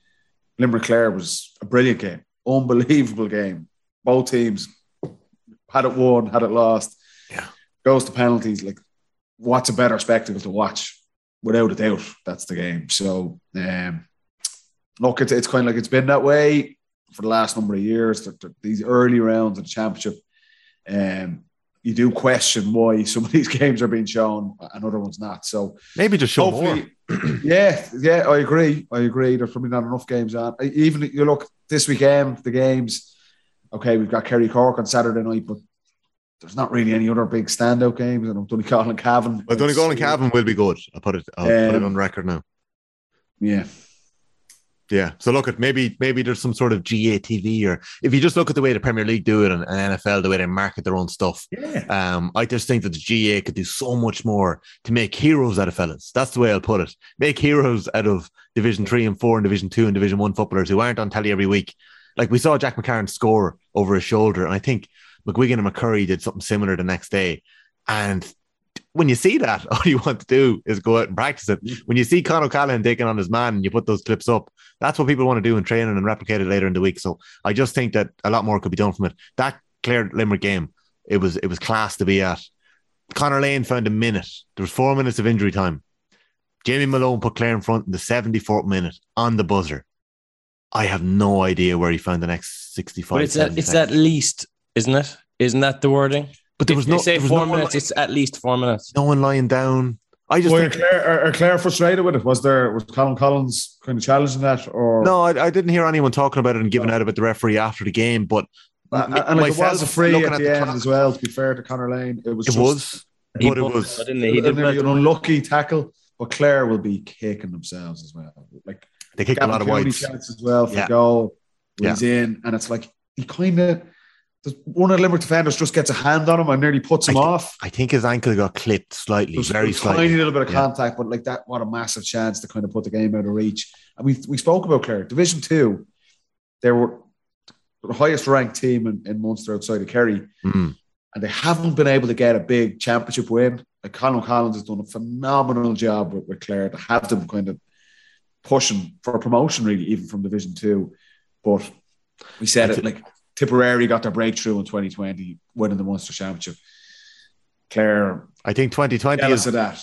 Limerick Clare was a brilliant game, unbelievable game. Both teams had it won, had it lost. Yeah. goes to penalties. Like, what's a better spectacle to watch? Without a doubt, that's the game. So, um, look, it's, it's kind of like it's been that way for the last number of years. The, the- these early rounds of the championship, um, you do question why some of these games are being shown and other ones not. So, Maybe just show more. yeah, yeah, I agree. I agree. There's probably not enough games on. Even if you look this weekend, the games. Okay, we've got Kerry Cork on Saturday night, but there's not really any other big standout games. And Donegal and Cavan. But Donegal and Cavan will be good. I'll put it. I'll put it Um, on record now. Yeah, Yeah. So look at maybe maybe there's some sort of GAA TV or if you just look at the way the Premier League do it and, and NFL the way they market their own stuff. yeah. Um, I just think that the GAA could do so much more to make heroes out of fellas. That's the way I'll put it. Make heroes out of Division Three and Four and Division Two and Division One footballers who aren't on telly every week. Like we saw Jack McCarron score over his shoulder, and I think McGuigan and McCurry did something similar the next day. And when you see that, all you want to do is go out and practice it. When you see Con O'Callaghan taking on his man and you put those clips up, that's what people want to do in training and replicate it later in the week. So I just think that a lot more could be done from it. That Clare Limerick game, it was it was class to be at. Conor Lane found a minute. There was four minutes of injury time. Jamie Malone put Clare in front in the 74th minute on the buzzer. I have no idea where he found the next 65. But it's at, it's seconds. at least, isn't it? Isn't that the wording? But there was If no they say four no minutes. li- It's at least four minutes. no one lying down. I just Were Clare, are, are Clare frustrated with it? Was there was Colm Collins kind of challenging that, or no, I, I didn't hear anyone talking about it and giving out about the referee after the game. But uh, And, and like it was a myself, free looking at the, end clock, as well. To be fair to Conor Lane, it was It just was, He but it booked was. didn't he? He did an unlucky tackle. But Clare will be kicking themselves as well. Like They kicked a lot of Cooney whites. as well for Yeah. goal. Yeah. He's in, and it's like he kind of there's one of the Limerick defenders just gets a hand on him and nearly puts him I thi- off. I think his ankle got clipped slightly, very a slightly. tiny little bit of Yeah. contact, but like that, what a massive chance to kind of put the game out of reach. And we we spoke about Clare Division Two. They were the highest ranked team in, in Munster outside of Kerry, Mm. and they haven't been able to get a big championship win. Like Colm Collins has done a phenomenal job with, with Clare to have them kind of pushing for promotion, really, even from Division Two. But we said it like Tipperary got their breakthrough in 2020, winning the Munster Championship. Clare, I think 2020 is that.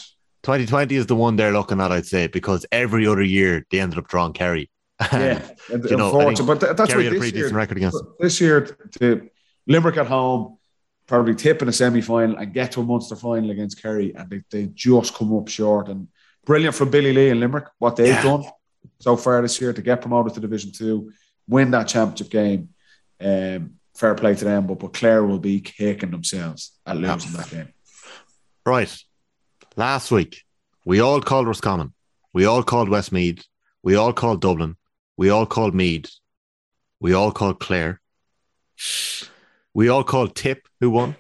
2020 is the one they're looking at, I'd say, because every other year they ended up drawing Kerry. Yeah, and You know, but that's Kerry a this pretty year, record against them. this year to Limerick at home, probably tip in a semi final and get to a Munster final against Kerry, and they, they just come up short. And brilliant from Billy Lee and Limerick what they've Yeah. done so far this year to get promoted to Division Two, win that championship game. Um, fair play to them, but but Clare will be kicking themselves at losing that game. Right. Last week, we all called Roscommon. We all called Westmeath. We all called Dublin. We all called Meath. We all called Clare. We all called Tip, who won.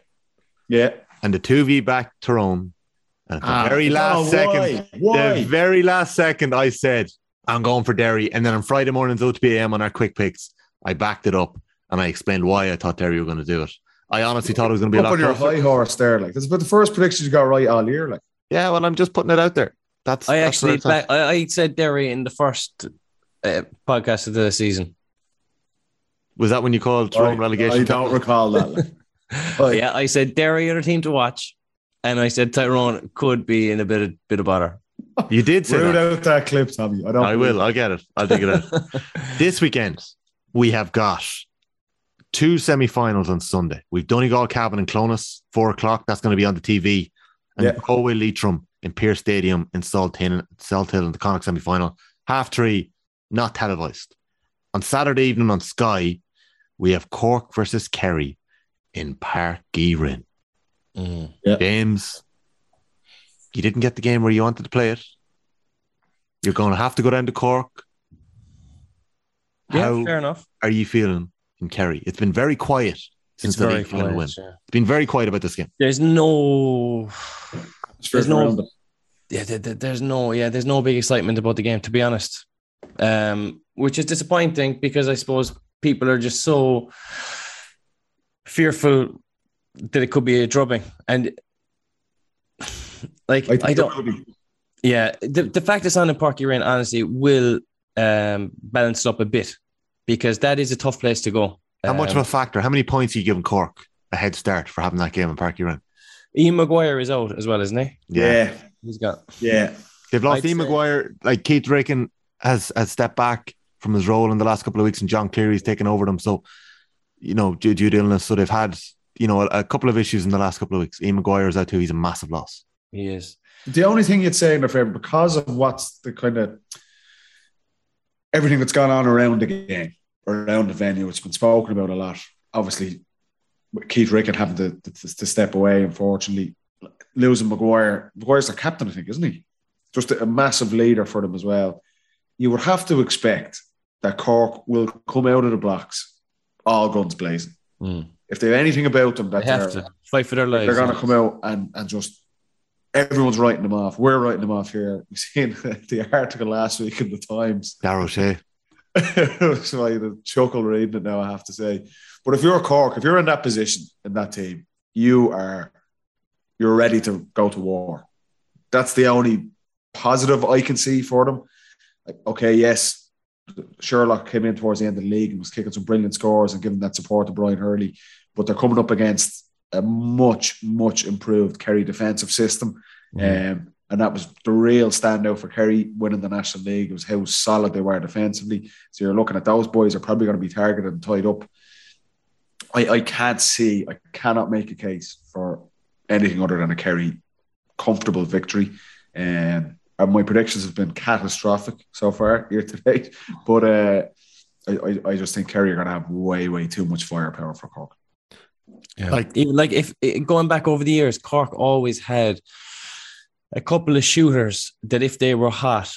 Yeah, And the 2v back Tyrone. And at the Ah, very last oh, second, why? Why? the very last second, I said, I'm going for Derry. And then on Friday morning's OTB AM on our quick picks, I backed it up and I explained why I thought Derry were going to do it. I honestly thought it was going to be a up lot on your closer. high horse there, like that's about the first predictions you got right all year. Like Yeah, well, I'm just putting it out there. That's I that's actually back, I, I said Derry in the first uh, podcast of the season. Was that when you called Tyrone relegation? I don't recall that. like. Like, Yeah, I said Derry are a team to watch, and I said Tyrone could be in a bit of bit of bother. You did say Root that. out that clip, Tommy. I don't. I will. I'll get it. I'll dig it out. this weekend, we have got two semi-finals on Sunday. We've Donegal, Cavan, and Clones, four o'clock. That's going to be on the TV. And Yeah. Galway, Leitrim in Pearse Stadium in Salt Hill, Salt Hill in the Connacht semi-final. Half three, not televised. On Saturday evening on Sky, we have Cork versus Kerry in Park Gearin. Mm. James, you didn't get the game where you wanted to play it. You're going to have to go down to Cork. Yeah, How fair enough. are you feeling in Kerry? It's been very quiet since It's the league final win. yeah. It's been very quiet about this game. There's no, there's no- yeah, there- there- there's no, yeah, there's no big excitement about the game, to be honest. Um, which is disappointing because I suppose people are just so fearful that it could be a drubbing, and like I, I don't. it will be. Yeah, the, the fact it's on in Páirc Uí Rinn honestly will um, balance it up a bit because that is a tough place to go. How much of Um, a factor? How many points are you giving Cork a head start for having that game in Páirc Uí Rinn? Ian Maguire is out as well, isn't he? Yeah, He's got yeah. They've lost I'd Ian say- Maguire. Like Keith Ricken has, has stepped back from his role in the last couple of weeks, and John Cleary's taken over them. So, you know, due, due to illness, so they've had, you know, a, a couple of issues in the last couple of weeks. Ian Maguire is out too. He's a massive loss. he is. The only thing you'd say in their favor, because of what's the kind of everything that's gone on around the game, around the venue, it's been spoken about a lot. Obviously, Keith Ricken having to, to, to step away, unfortunately, losing Maguire. Maguire's their captain, I think, isn't he? Just a, a massive leader for them as well. You would have to expect that Cork will come out of the blocks all guns blazing. Mm. If they have anything about them, that They have they're- to fight for their lives. they're going to come out and, and just everyone's writing them off. We're writing them off here. We've seen the article last week in the Times. Darrow so I chuckle reading it now, I have to say. But if you're Cork, if you're in that position in that team, you are you're ready to go to war. That's the only positive I can see for them. Like, okay, yes, Sherlock came in towards the end of the league and was kicking some brilliant scores and giving that support to Brian Hurley, but they're coming up against a much, much improved Kerry defensive system. Um, and that was the real standout for Kerry winning the National League. It was how solid they were defensively. So you're looking at those boys are probably going to be targeted and tied up. I, I can't see, I cannot make a case for anything other than a Kerry comfortable victory. Um, and my predictions have been catastrophic so far here today. But uh, I, I, I just think Kerry are going to have way, way too much firepower for Cork. Like, even like if eh, going back over the years, Cork always had a couple of shooters that if they were hot,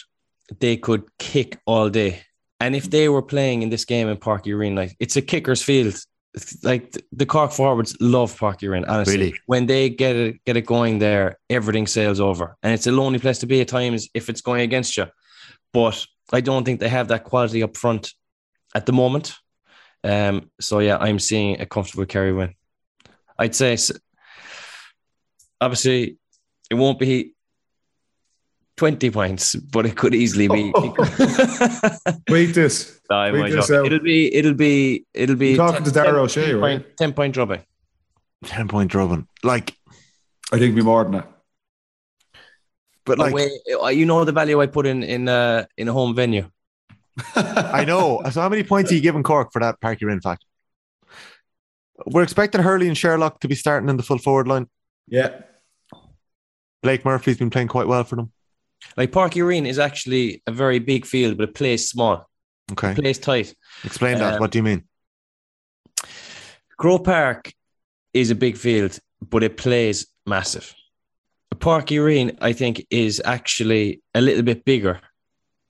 they could kick all day. And if they were playing in this game in Páirc Uí Rinn, like it's a kicker's field. it's like the Cork forwards love Páirc Uí Rinn, honestly. Really? When they get it get it going there, everything sails over. And it's a lonely place to be at times if it's going against you. But I don't think they have that quality up front at the moment. Um, so yeah, I'm seeing a comfortable Kerry win. I'd say obviously it won't be 20 points, but it could easily be. Wait this. No, Wait this It'll be, it'll be, it'll be. You're talking to Darragh Ó Sé, 10 right? point, 10 point drubbing. 10 point drubbing. Like, I think it'll be more than that. but like, Away- uh, you know the value I put in in uh, in a home venue. I know. So, how many points are you giving Cork for that Park in fact? We're expecting Hurley and Sherlock to be starting in the full forward line. Yeah. Blake Murphy's been playing quite well for them. Like Páirc Uí Rinn is actually a very big field, but it plays small. Okay. It plays tight. Explain that. Um, what do you mean? Croke Park is a big field, but it plays massive. Páirc Uí Rinn, I think, is actually a little bit bigger,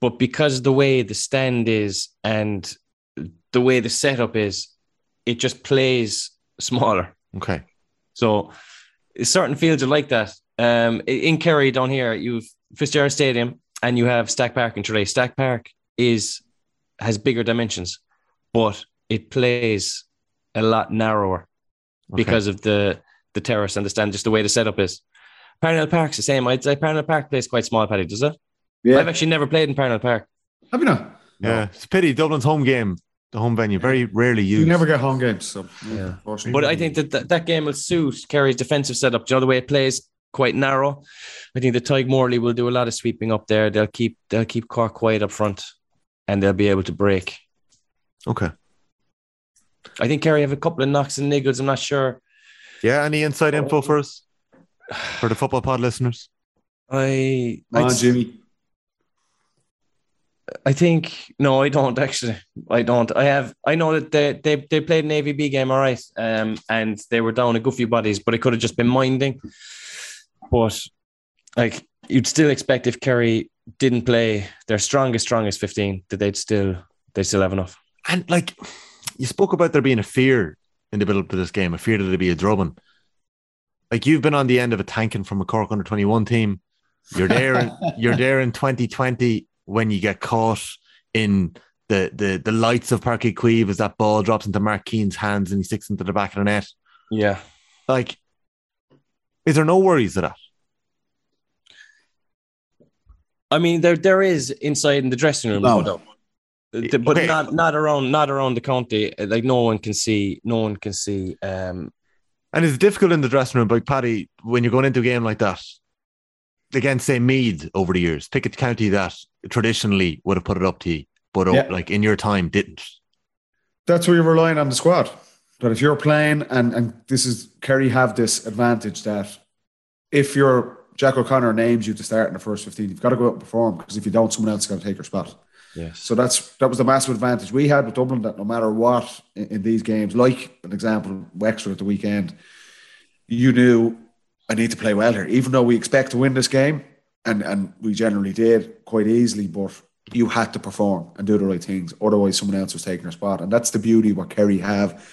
but because the way the stand is and the way the setup is, it just plays smaller. Okay. So certain fields are like that. Um, in Kerry down here, you've Fitzgerald Stadium and you have Stack Park in Tralee. Stack Park is has bigger dimensions, but it plays a lot narrower Okay. because of the the terrace and the stand, just the way the setup is. Parnell Park's the same. I'd say Parnell Park plays quite small, Paddy, does it? Yeah. I've actually never played in Parnell Park. Have you not? Yeah. It's a pity. Dublin's home game, the home venue, very rarely used. You never get home games, so Yeah. But I think that that, that game will suit Kerry's defensive setup. Do you know the way it plays quite narrow? I think the Tadhg Morley will do a lot of sweeping up there. They'll keep they'll keep Cork quiet up front and they'll be able to break. Okay. I think Kerry have a couple of knocks and niggles. I'm not sure. Yeah. Any inside info for us? For the football pod listeners? I Come on, Jimmy. I think no, I don't actually. I don't. I have. I know that they they, they played an AVB game, all right, um, and they were down a good few bodies, but it could have just been minding. But like you'd still expect if Kerry didn't play their strongest, strongest fifteen, that they'd still they still have enough. And like, you spoke about there being a fear in the build up to this game, a fear that it'd be a drubbing. Like you've been on the end of a tanking from a Cork under twenty one team. You're there. in, you're there in 2020 when you get caught in the the the lights of Páirc Uí Chaoimh as that ball drops into Mark Keane's hands and he sticks into the back of the net. Yeah, Like, is there no worries of that? I mean there there is inside in the dressing room, No. though. The- but Okay. not not around not around the county. Like no one can see, no one can see. Um, And it's difficult in the dressing room, like Paddy, when you're going into a game like that against, say, Meath over the years, pick a county that traditionally would have put it up to you, but Yeah. like in your time didn't. That's where you're relying on the squad. But if you're playing, and and this is Kerry have this advantage that if your Jack O'Connor names you to start in the first 15, you've got to go out and perform because if you don't, someone else is going to take your spot. yes. So that's that was the massive advantage we had with Dublin that no matter what in, in these games, like an example, Wexford at the weekend, you knew I need to play well here, even though we expect to win this game, and and we generally did quite easily, but you had to perform and do the right things, otherwise someone else was taking their spot, and that's the beauty of what Kerry have,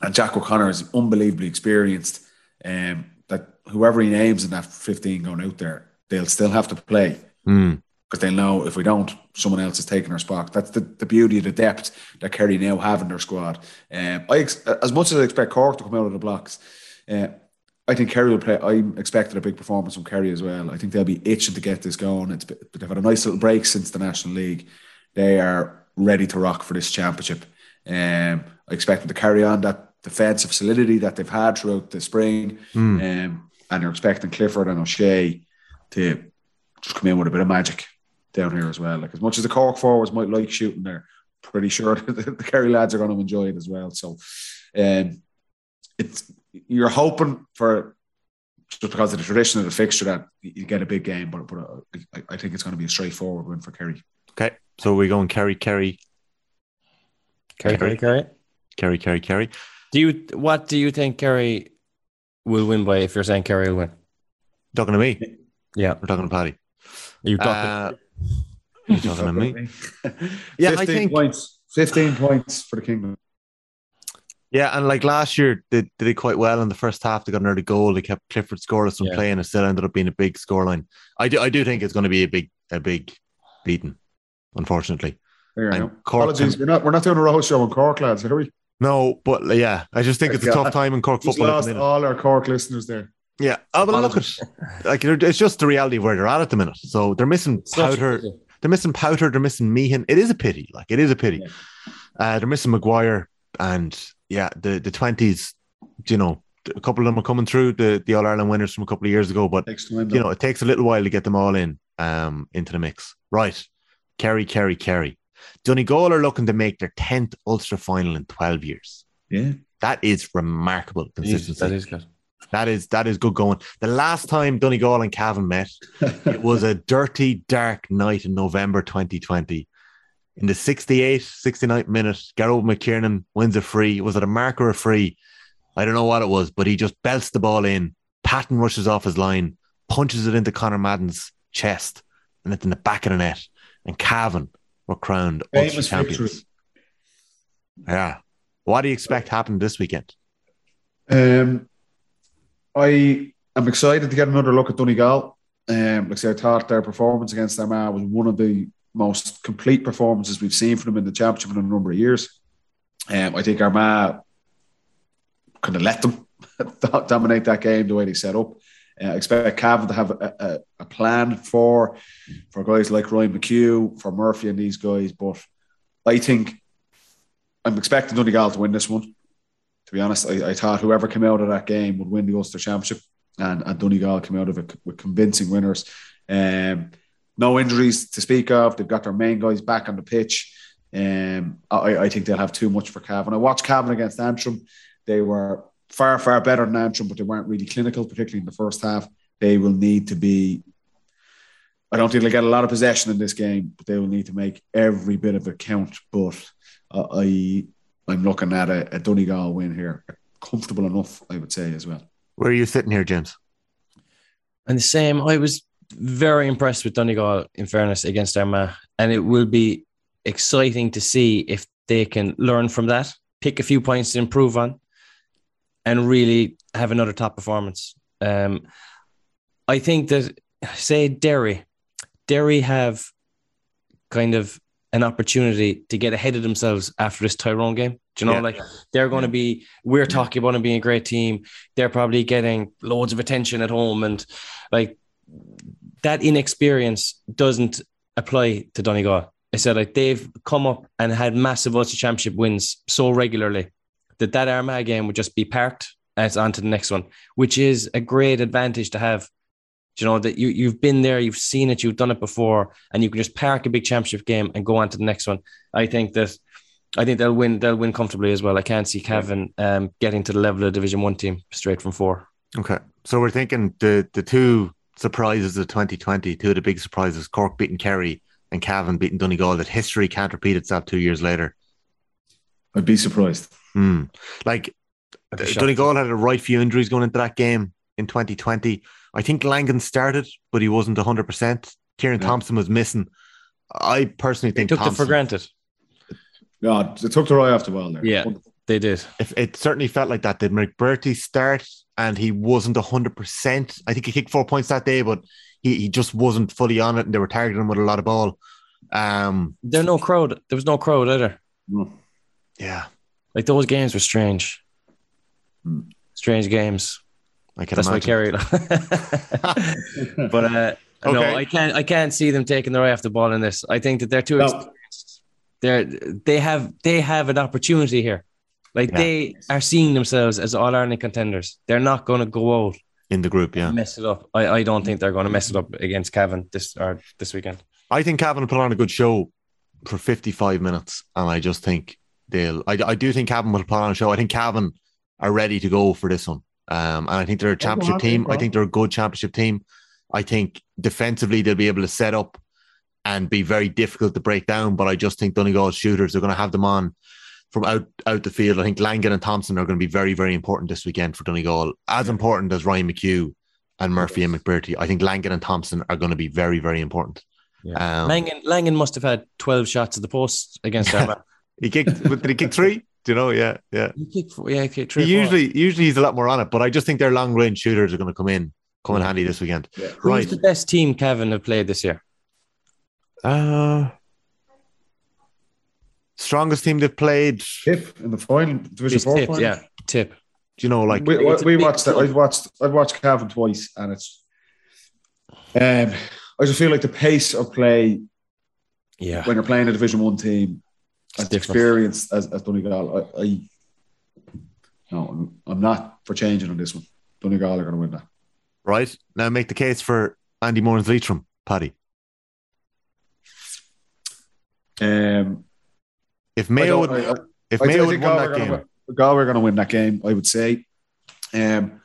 and Jack O'Connor is unbelievably experienced, um, that whoever he names in that fifteen going out there, they'll still have to play Hmm. because they know if we don't, someone else is taking our spot. That's the, the beauty of the depth that Kerry now have in their squad. Um, I ex- as much as I expect Cork to come out of the blocks, uh, I think Kerry will play. I'm expecting a big performance from Kerry as well. I think they'll be itching to get this going. It's they've had a nice little break since the National League. They are ready to rock for this championship. Um, I expect them to carry on that defensive solidity that they've had throughout the spring. Hmm. Um, and they're expecting Clifford and O'Shea to just come in with a bit of magic down here as well. Like as much as the Cork forwards might like shooting, they're pretty sure the, the Kerry lads are going to enjoy it as well. So, um, it's you're hoping for just because of the tradition of the fixture that you get a big game, but but uh, I, I think it's going to be a straightforward win for Kerry. Okay. So we're going Kerry, Kerry, Kerry, Kerry, Kerry. Kerry, Kerry, Kerry. Do you what do you think Kerry will win by? If you're saying Kerry will win, Talking to me. yeah, We're talking to Paddy. you Uh, you talking to me? Yeah, I think- points. Fifteen points for the Kingdom. Yeah, and like last year, they, they did quite well in the first half. They got another goal. They kept Clifford scoreless from Yeah. playing. It still ended up being a big scoreline. I do, I do think it's going to be a big, a big beating. Unfortunately, There you Cork Apologies, we're not we're not doing a road show in Cork, lads, are we? no, but yeah, I just think it's a tough time in Cork Just football. At lost all our Cork listeners there. Yeah, oh, but look at like it's just the reality of where they're at at the minute. So they're missing It's Powter. They're missing Powter. They're missing Meehan. It is a pity. Like it is a pity. Yeah. Uh, they're missing Maguire, and yeah, the the twenties. You know, a couple of them are coming through the the All Ireland winners from a couple of years ago, but time, you know, it takes a little while to get them all in um into the mix. Right, Kerry, Kerry, Kerry. Donegal are looking to make their tenth Ulster final in twelve years. yeah. That is remarkable consistency. that is good. That is that is good going. The last time Donegal and Cavan met, it was a dirty, dark night in November 2020. In the 68, 69th minute, Gearóid McKiernan wins a free. Was it a mark or a free? I don't know what it was, but he just belts the ball in. Patton rushes off his line, punches it into Conor Madden's chest, and it's in the back of the net. And Cavan were crowned Ulster Famous champions. victory. Yeah. What do you expect happened this weekend? Um, I am excited to get another look at Donegal. Um, like I said, I thought their performance against Armagh was one of the most complete performances we've seen from them in the championship in a number of years. Um, I think Armagh kind of let them dominate that game the way they set up. Uh, expect Cavan to have a, a, a plan for for guys like Ryan McHugh, for Murphy and these guys, but I think I'm expecting Donegal to win this one to be honest, I, I thought whoever came out of that game would win the Ulster Championship, and, and Donegal came out of it with convincing winners. Um, no injuries to speak of. They've got their main guys back on the pitch. Um, I, I think they'll have too much for Cavan. I watched Cavan against Antrim. They were far, far better than Antrim, but they weren't really clinical, particularly in the first half. They will need to be. I don't think they'll get a lot of possession in this game, but they will need to make every bit of it count. But uh, I I'm looking at a, a Donegal win here. Comfortable enough, I would say, as well. Where are you sitting here, James? And the same, I was very impressed with Donegal, in fairness, against Armagh. And it will be exciting to see if they can learn from that, pick a few points to improve on, and really have another top performance. Um, I think that, say, Derry, Derry have kind of an opportunity to get ahead of themselves after this Tyrone game. Do you know, Yeah. like they're going to be, we're talking about them being a great team. They're probably getting loads of attention at home. And like that inexperience doesn't apply to Donegal. I said like they've come up and had massive Ulster Championship wins so regularly that that Armagh game would just be parked as on to the next one, which is a great advantage to have. You know that you you've been there, you've seen it, you've done it before, and you can just park a big championship game and go on to the next one. I think that I think they'll win. They'll win comfortably as well. I can't see Cavan um, getting to the level of Division One team straight from four. Okay. So we're thinking the the two surprises of 2020, two of the big surprises, Cork beating Kerry and Cavan beating Donegal, that history can't repeat itself two years later. I'd be surprised. Hmm. Like I'd. Donegal had a right few injuries going into that game in 2020. I think Langan started, but he wasn't 100%. Ciarán Yeah. Thompson was missing. I personally They think took it for granted. No, it took the eye off the ball there. Yeah. They did. if it certainly felt like that. Did McBrearty start and he wasn't 100%? I think he kicked four points that day, but he, he just wasn't fully on it and they were targeting him with a lot of ball. Um, There no crowd. There was no crowd either. Yeah, Like those games were strange. Hmm. Strange games. I can That's imagine. Kerry. but uh, no, Okay. I can't. I can't see them taking their eye off the ball in this. I think that they're too No. experienced. They're they have they have an opportunity here. Like Yeah. they are seeing themselves as all Ireland contenders. They're not going to go out in the group, yeah. and mess it up. I, I don't think they're going to mess it up against Cavan this or this weekend. I think Cavan put on a good show for 55 minutes, and I just think they'll. I, I do think Cavan will put on a show. I think Cavan are ready to go for this one, um, and I think they're a championship team. I think they're a good championship team. I think defensively they'll be able to set up and be very difficult to break down. But I just think Donegal's shooters are going to have them on from out out the field. I think Langan and Thompson are going to be very very important this weekend for Donegal, as important as Ryan McHugh and Murphy and McBrearty. I think Langan and Thompson are going to be very very important. Um, Langan Langan must have had twelve shots at the post against Armagh. He kicked. did he kick three? Do you know? Yeah, yeah. You kick four, yeah, kick three. He usually usually he's a lot more on it, but I just think their long range shooters are going to come in, come in handy this weekend. Yeah. Who's Right. the best team Cavan have played this year? Uh, strongest team they've played. Tip in the final, division It's four tip, final. yeah, tip. Do you know, like we, it's we watched that. I've watched. I've watched Cavan twice, and it's. Um, I just feel like the pace of play Yeah, when you're playing a Division One team, as experienced as, as Donegal, I, I no, I'm, I'm not for changing on this one. Donegal are going to win that. right now, make the case for Andy Moran's Leitrim, Paddy. Um, If Mayo would, I- I- if I, Mayo I would think won Galway that are gonna game, Galway are going to win that game. I would say. Um,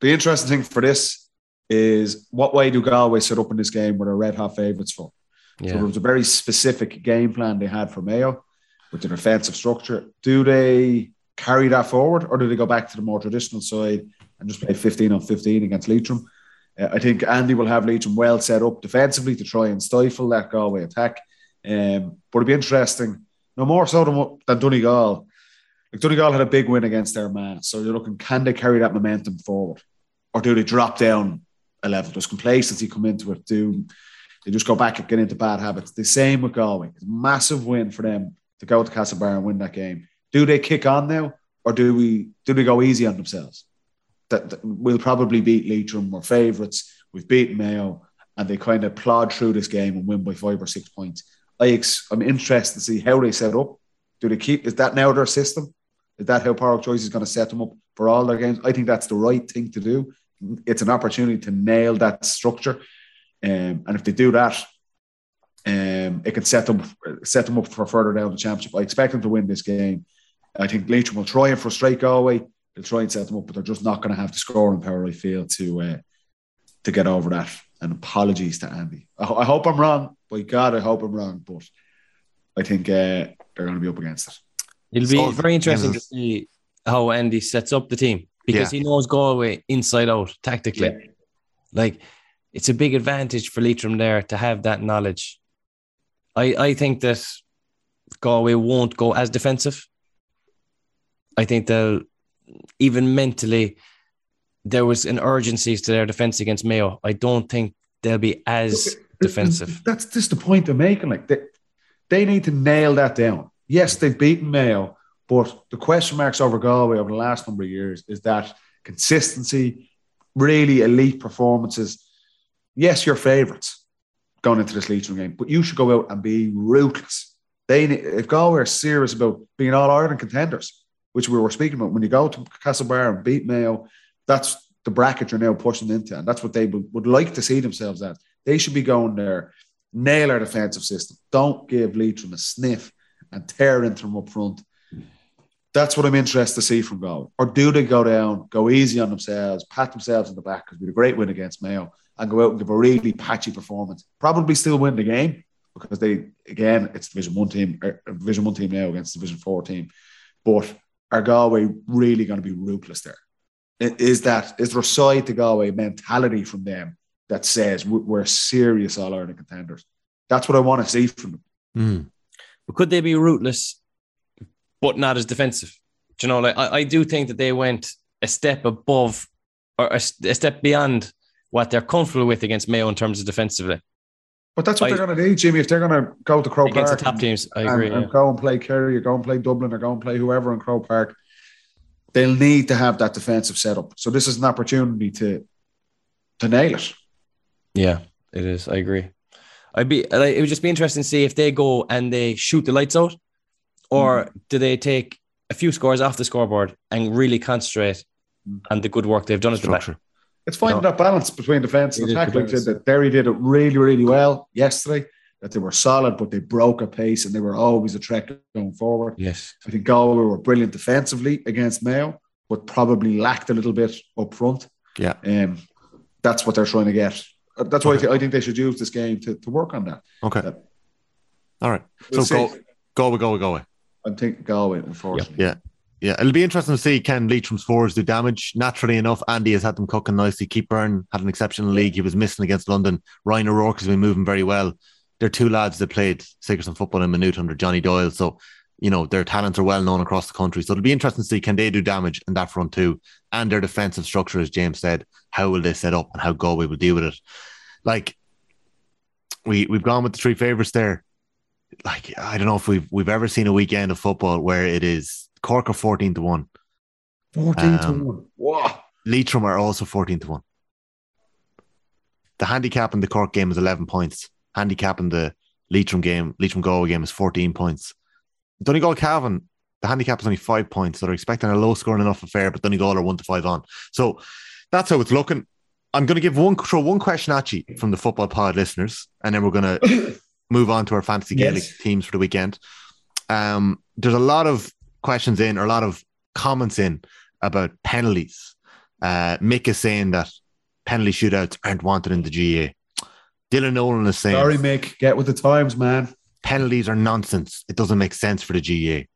the interesting thing for this is what way do Galway set up in this game where they're red hot favourites for? So yeah. there was a very specific game plan they had for Mayo with their defensive structure. Do they carry that forward or do they go back to the more traditional side and just play 15 on 15 against Leitrim? Uh, I think Andy will have Leitrim well set up defensively to try and stifle that Galway attack. Um, but it'd be interesting, no more so than, than Donegal. Like Donegal had a big win against their man. So you're looking, can they carry that momentum forward? Or do they drop down a level? Does complacency come into it? Do they just go back and get into bad habits? The same with Galway. Massive win for them to go to Castlebar and win that game. Do they kick on now, or do we do they go easy on themselves? That, that we'll probably beat Leitrim. We're favourites. We've beaten Mayo, and they kind of plod through this game and win by five or six points. I ex- I'm interested to see how they set up. Do they keep? Is that now their system? Is that how Pádraic Joyce is going to set them up for all their games? I think that's the right thing to do. It's an opportunity to nail that structure, um, and if they do that, um, it can set them set them up for further down the championship. I expect them to win this game. I think Leitrim will try and frustrate Galway. They'll try and set them up, but they're just not going to have the scoring power. I feel to uh, to get over that. And apologies to Andy. I, I hope I'm wrong. By God, I hope I'm wrong. But I think uh, they're going to be up against it. It'll be So- very interesting Yeah. to see how Andy sets up the team because he knows Galway inside out tactically. Yeah. Like it's a big advantage for Leitrim there to have that knowledge. I I think that Galway won't go as defensive. I think they'll even mentally there was an urgency to their defense against Mayo. I don't think they'll be as defensive. That's just the point they're making. Like they, they need to nail that down. Yes, they've beaten Mayo, but the question marks over Galway over the last number of years is that consistency, really elite performances. Yes, you're favourites going into this Leitrim game, but you should go out and be ruthless. They, if Galway are serious about being all Ireland contenders, which we were speaking about, when you go to Castlebar and beat Mayo, that's the bracket you're now pushing into, and that's what they would, would like to see themselves at. They should be going there, nail our defensive system. Don't give Leitrim a sniff and tear into them up front. That's what I'm interested to see from Galway. Or do they go down, go easy on themselves, pat themselves in the back because we had a great win against Mayo, and go out and give a really patchy performance? Probably still win the game because they again it's Division One team, er, Division One team now against Division Four team. But are Galway really going to be ruthless there? Is that is there a side to Galway mentality from them that says we- we're serious All Ireland contenders? That's what I want to see from them. Hmm. But could they be rootless, but not as defensive? Do you know, like I, I do think that they went a step above or a step beyond what they're comfortable with against Mayo in terms of defensively But that's what I- they're going to do, Jimmy. If they're going to go to Croke against the top and- teams. I agree. and yeah. go and play Kerry or go and play Dublin or go and play whoever in Croke Park, they'll need to have that defensive setup. So this is an opportunity to to nail it. Yeah, it is. I agree. I'd be. Like, it would just be interesting to see if they go and they shoot the lights out, or do they take a few scores off the scoreboard and really concentrate on the good work they've done at the back. It's finding No. that balance between defence and is attack. Like I said, balance. that Derry did it really, really well yesterday. That they were solid, but they broke a pace and they were always a threat going forward. Yes. I think Galway were brilliant defensively against Mayo, but probably lacked a little bit up front. Yeah. Um, that's what they're trying to get. Uh, That's why I, Okay. I think they should use this game to, to work on that. Okay. Yeah. All right. We'll so see. go, go, go, go. I think Galway, unfortunately. Yeah. Yeah, it'll be interesting to see can Leitrim's forwards do damage. Naturally enough, Andy has had them cooking nicely. Keith Beirne had an exceptional league. He was missing against London. Ryan O'Rourke has been moving very well. They're two lads that played Sigerson football in minute under Johnny Doyle. So you know, their talents are well known across the country. So it'll be interesting to see can they do damage in that front too, and their defensive structure, as James said, how will they set up and how Galway will deal with it. Like we we've gone with the three favourites there. Like I don't know if we've we've ever seen a weekend of football where it is Cork are fourteen to one, 14 to Um, 1. Wow. Leitrim are also fourteen to one. The handicap in the Cork game is eleven points. Handicap in the Leitrim game, Leitrim Galway game is fourteen points. Donegal Cavan, the handicap is only five points. So they're expecting a low scoring enough affair, but Donegal are one to five on. So that's how it's looking. I'm going to give one throw one question at you from the football pod listeners, and then we're going to move on to our fantasy Gaelic Yes. teams for the weekend. Um, there's a lot of questions in, or a lot of comments in about penalties. Uh, Mick is saying that penalty shootouts aren't wanted in the GAA. Dylan Nolan is saying Sorry, Mick. Get with the times, man. Penalties are nonsense. It doesn't make sense for the GAA.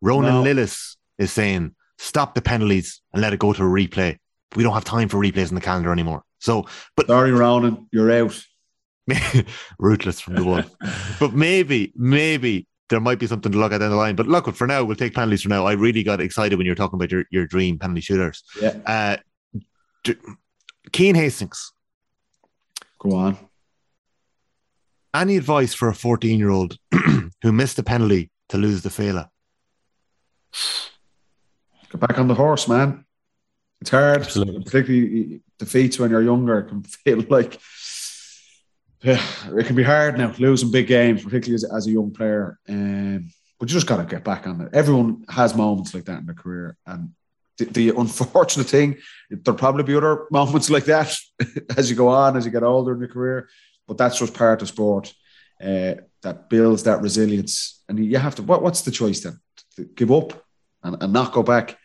Ronan No. Lillis is saying stop the penalties and let it go to a replay. We don't have time for replays in the calendar anymore. So, but Sorry, Ronan. You're out. ruthless from the one. but maybe, maybe there might be something to look at down the line. But look, for now, we'll take penalties for now. I really got excited when you were talking about your, your dream penalty shooters. Yeah. Uh, Keane Hastings, Go on. Any advice for a 14 year old who missed a penalty to lose the Féile? Get back on the horse, man. It's hard. Absolutely. Particularly defeats when you're younger can feel like yeah, it can be hard now losing big games, particularly as, as a young player. Um, but you just got to get back on it. Everyone has moments like that in their career, and the, the unfortunate thing, there'll probably be other moments like that as you go on, as you get older in your career. But that's just part of sport uh, that builds that resilience. And you have to. What, what's the choice then? To give up and, and not go back.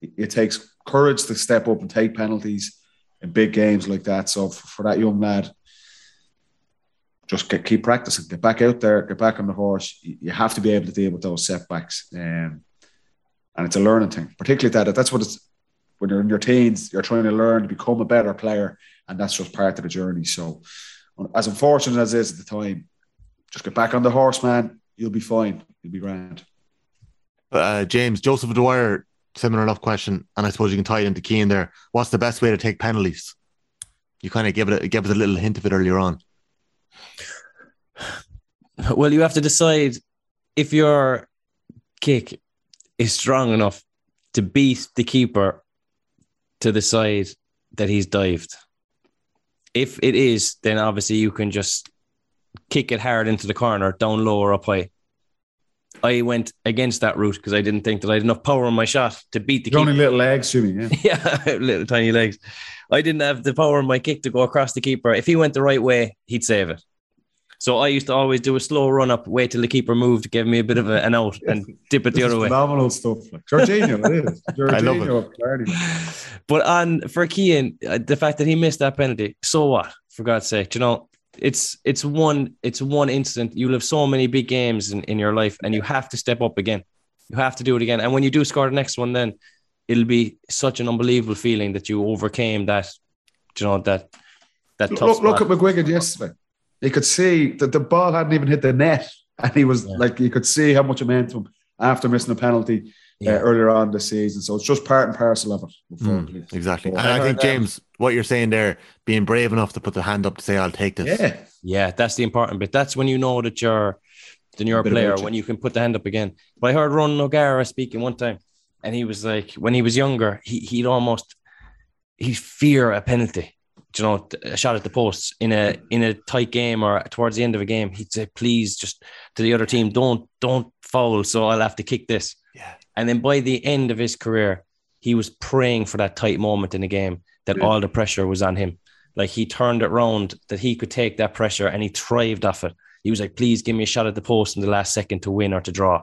It, takes courage to step up and take penalties in big games like that. So for, for that young lad, just get, keep practicing, get back out there, get back on the horse. You, you have to be able to deal with those setbacks. Um, and it's a learning thing, particularly that. That's what it's when you're in your teens, you're trying to learn to become a better player, and that's just part of the journey. So, as unfortunate as it is at the time, just get back on the horse, man. You'll be fine. You'll be grand. Uh, James, Joseph Dwyer, similar enough question, and I suppose you can tie it into Keane there. What's the best way to take penalties? You kind of give it a, give us a little hint of it earlier on. Well, you have to decide if your kick is strong enough to beat the keeper to the side that he's dived. If it is, then obviously you can just kick it hard into the corner, down low or up high. I went against that route because I didn't think that I had enough power in my shot to beat the keeper. only little legs, Jimmy. Yeah. Yeah, little tiny legs. I didn't have the power in my kick to go across the keeper. If he went the right way, he'd save it. So I used to always do a slow run up, wait till the keeper moved, give me a bit of a, an out, and dip it the other way. Phenomenal stuff. Like Jorginho, it is. I love it. Jorginho, But on for Keane, uh, the fact that he missed that penalty, so what? For God's sake, you know, it's it's one it's one incident. You'll have so many big games in, in your life, and you have to step up again. You have to do it again. And when you do score the next one, then it'll be such an unbelievable feeling that you overcame that, you know, that that tough Look, look at McGuigan yesterday. You could see that the ball hadn't even hit the net, and he was Yeah. like, you could see how much momentum after missing a penalty uh, earlier on this season. So it's just part and parcel of it. Unfortunately. Exactly. So- And I think, James, what you're saying there, being brave enough to put the hand up to say, I'll take this. Yeah, Yeah, that's the important bit. That's when you know that you're then you're a player when you can put the hand up again. But I heard Ron O'Gara speaking one time, and he was like, when he was younger, he he'd almost he'd fear a penalty. You know, a shot at the posts in a in a tight game or towards the end of a game, he'd say, "Please, just to the other team, don't don't foul, so I'll have to kick this." Yeah. And then by the end of his career, he was praying for that tight moment in the game that Yeah. all the pressure was on him. Like he turned it round that he could take that pressure and he thrived off it. He was like, please give me a shot at the post in the last second to win or to draw.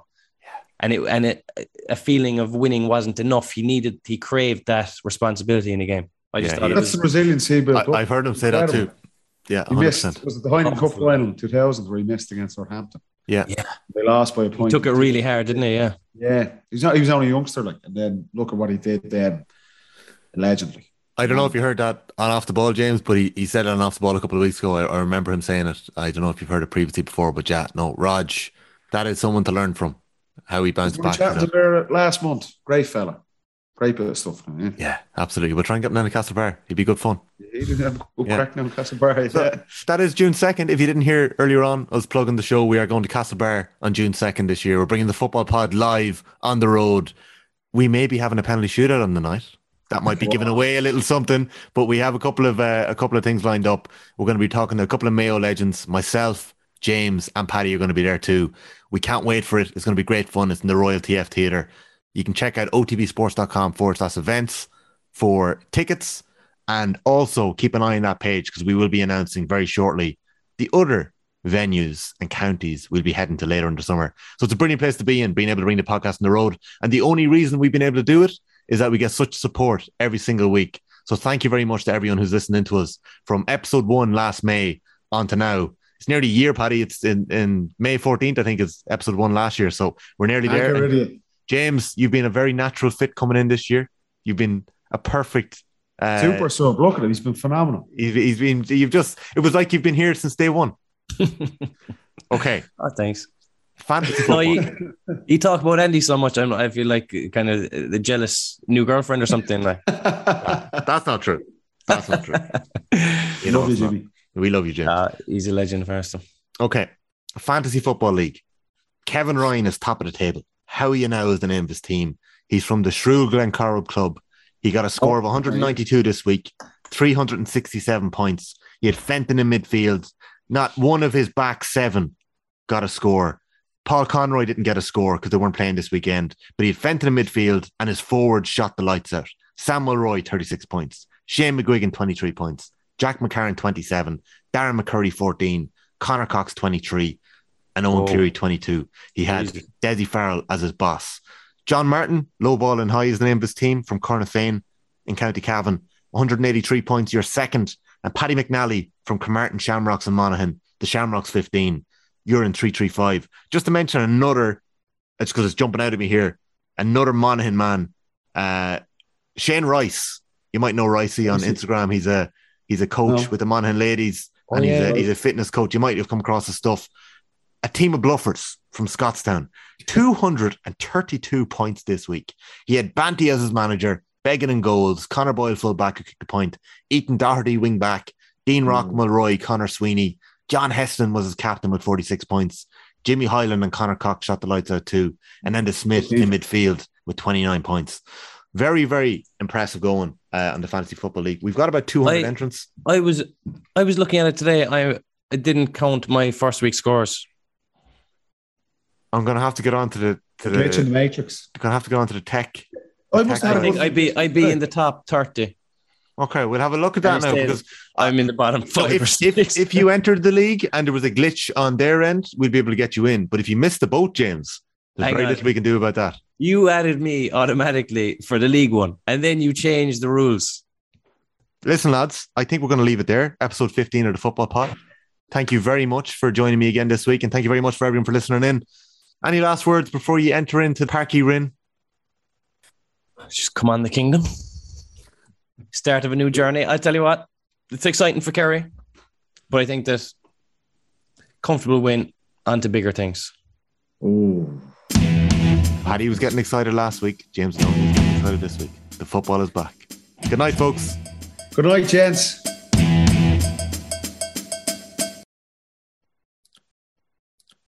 And it and it a feeling of winning wasn't enough. He needed he craved that responsibility in the game. I just Yeah, thought that's was the resilience he built. I, I've heard him say that too. Yeah, He 100%. missed. Was it the Heineken Cup final in 2000 where he missed against Northampton? Yeah. Yeah. They lost by a he point. took it really hard, didn't he? Yeah. Yeah, he's not. He was only a youngster, like, and then look at what he did then, allegedly. I don't know if you heard that on off the ball, James, but he, he said it on off the ball a couple of weeks ago. I, I remember him saying it. I don't know if you've heard it previously before, but yeah, no, ROG, that is someone to learn from. how he bounced back. chatting from to last month. Great fella. Great bit of stuff. Yeah. Yeah, absolutely. We'll try and get him down to Castlebar. He'd be good fun. He didn't have a Yeah. crack now in Castlebar. So that is June 2nd. If you didn't hear earlier on, us plugging the show, we are going to Castle Castlebar on June 2nd this year. We're bringing the football pod live on the road. We may be having a penalty shootout on the night. That might be giving away a little something, but we have a couple of uh, a couple of things lined up. We're going to be talking to a couple of Mayo legends. Myself, James, and Paddy are going to be there too. We can't wait for it. It's going to be great fun. It's in the Royal TF Theatre. You can check out otbsports.com forward slash events for tickets. And also keep an eye on that page because we will be announcing very shortly the other venues and counties we'll be heading to later in the summer. So it's a brilliant place to be in, being able to bring the podcast on the road. And the only reason we've been able to do it is that we get such support every single week. So thank you very much to everyone who's listening to us from episode one last May on to now. It's nearly a year, Paddy. It's in, in May 14th, I think, is episode one last year. So we're nearly there. Anchor And idiot. James, you've been a very natural fit coming in this year. You've been a perfect uh, Super sub. Look at him. He's been phenomenal. He's, he's been. You've just. It was like you've been here since day one. okay, Oh, thanks. fantasy No, football. you, you talk about Andy so much. I'm, I feel like kind of the jealous new girlfriend or something. Like, That's not true. That's not true. You know, Love you, not. Jimmy. we love you, James. uh, he's a legend first. Okay, fantasy football league. Kevin Ryan is top of the table. Howie now is the name of his team. He's from the Shrule Glencorrib club. He got a oh, score of Oh, 192 this week, 367 points. He had Fenton in midfield. Not one of his back seven got a score. Paul Conroy didn't get a score because they weren't playing this weekend, but he had Fenton in midfield and his forward shot the lights out. Sam Mulroy, 36 points. Shane McGuigan, 23 points. Jack McCarron, 27. Darren McCurry, 14. Conor Cox, 23. And Owen Oh. Cleary, 22. He had Jesus. Dessie Farrell as his boss. John Martin, low ball and high is the name of his team from Cornafean in County Cavan. 183 points, your second. And Paddy McNally from Cremartin Shamrocks and Monaghan, the Shamrocks 15. You're in 335. Just to mention another, it's because it's jumping out at me here, another Monaghan man, uh, Shane Rice. You might know Ricey on Instagram. He's a he's a coach No. with the Monaghan ladies, Oh, and he's yeah. a he's a fitness coach. You might have come across his stuff. A team of bluffers from Scottstown, 232 points this week. He had Banty as his manager, Beggan in goals, Connor Boyle fullback who kicked a point, Ethan Doherty wing back, Dean Rock Mm. Mulroy, Conor Sweeney, John Heslin was his captain with 46 points. Jimmy Hyland and Conor Cox shot the lights out too. And then the Smith in midfield with 29 points. Very, very impressive going uh, on the Fantasy Football League. We've got about 200 I- entrants. I was I was looking at it today. I, I didn't count my first week scores. I'm going to have to get on to the, to the, Glitch in the Matrix. going to have to get on to the tech. I must I have think I'd be I'd be in the top thirty. Okay, we'll have a look at that I now stayed- because I'm in the bottom So five or if, if, if you entered the league and there was a glitch on their end, we'd be able to get you in. But if you missed the boat, James, there's Hang very on. little we can do about that. you added me automatically for the league one, and then you changed the rules. Listen, lads, I think we're going to leave it there. Episode 15 of the Football Pod. Thank you very much for joining me again this week. And thank you very much for everyone for listening in. Any last words before you enter into the Páirc Uí Rinn? Just come on, the kingdom. Start of a new journey. I tell you what, it's exciting for Kerry, but I think that comfortable win onto bigger things. Oh. Paddy was getting excited last week. James Nolan was getting excited this week. The football is back. Good night, folks. Good night, gents.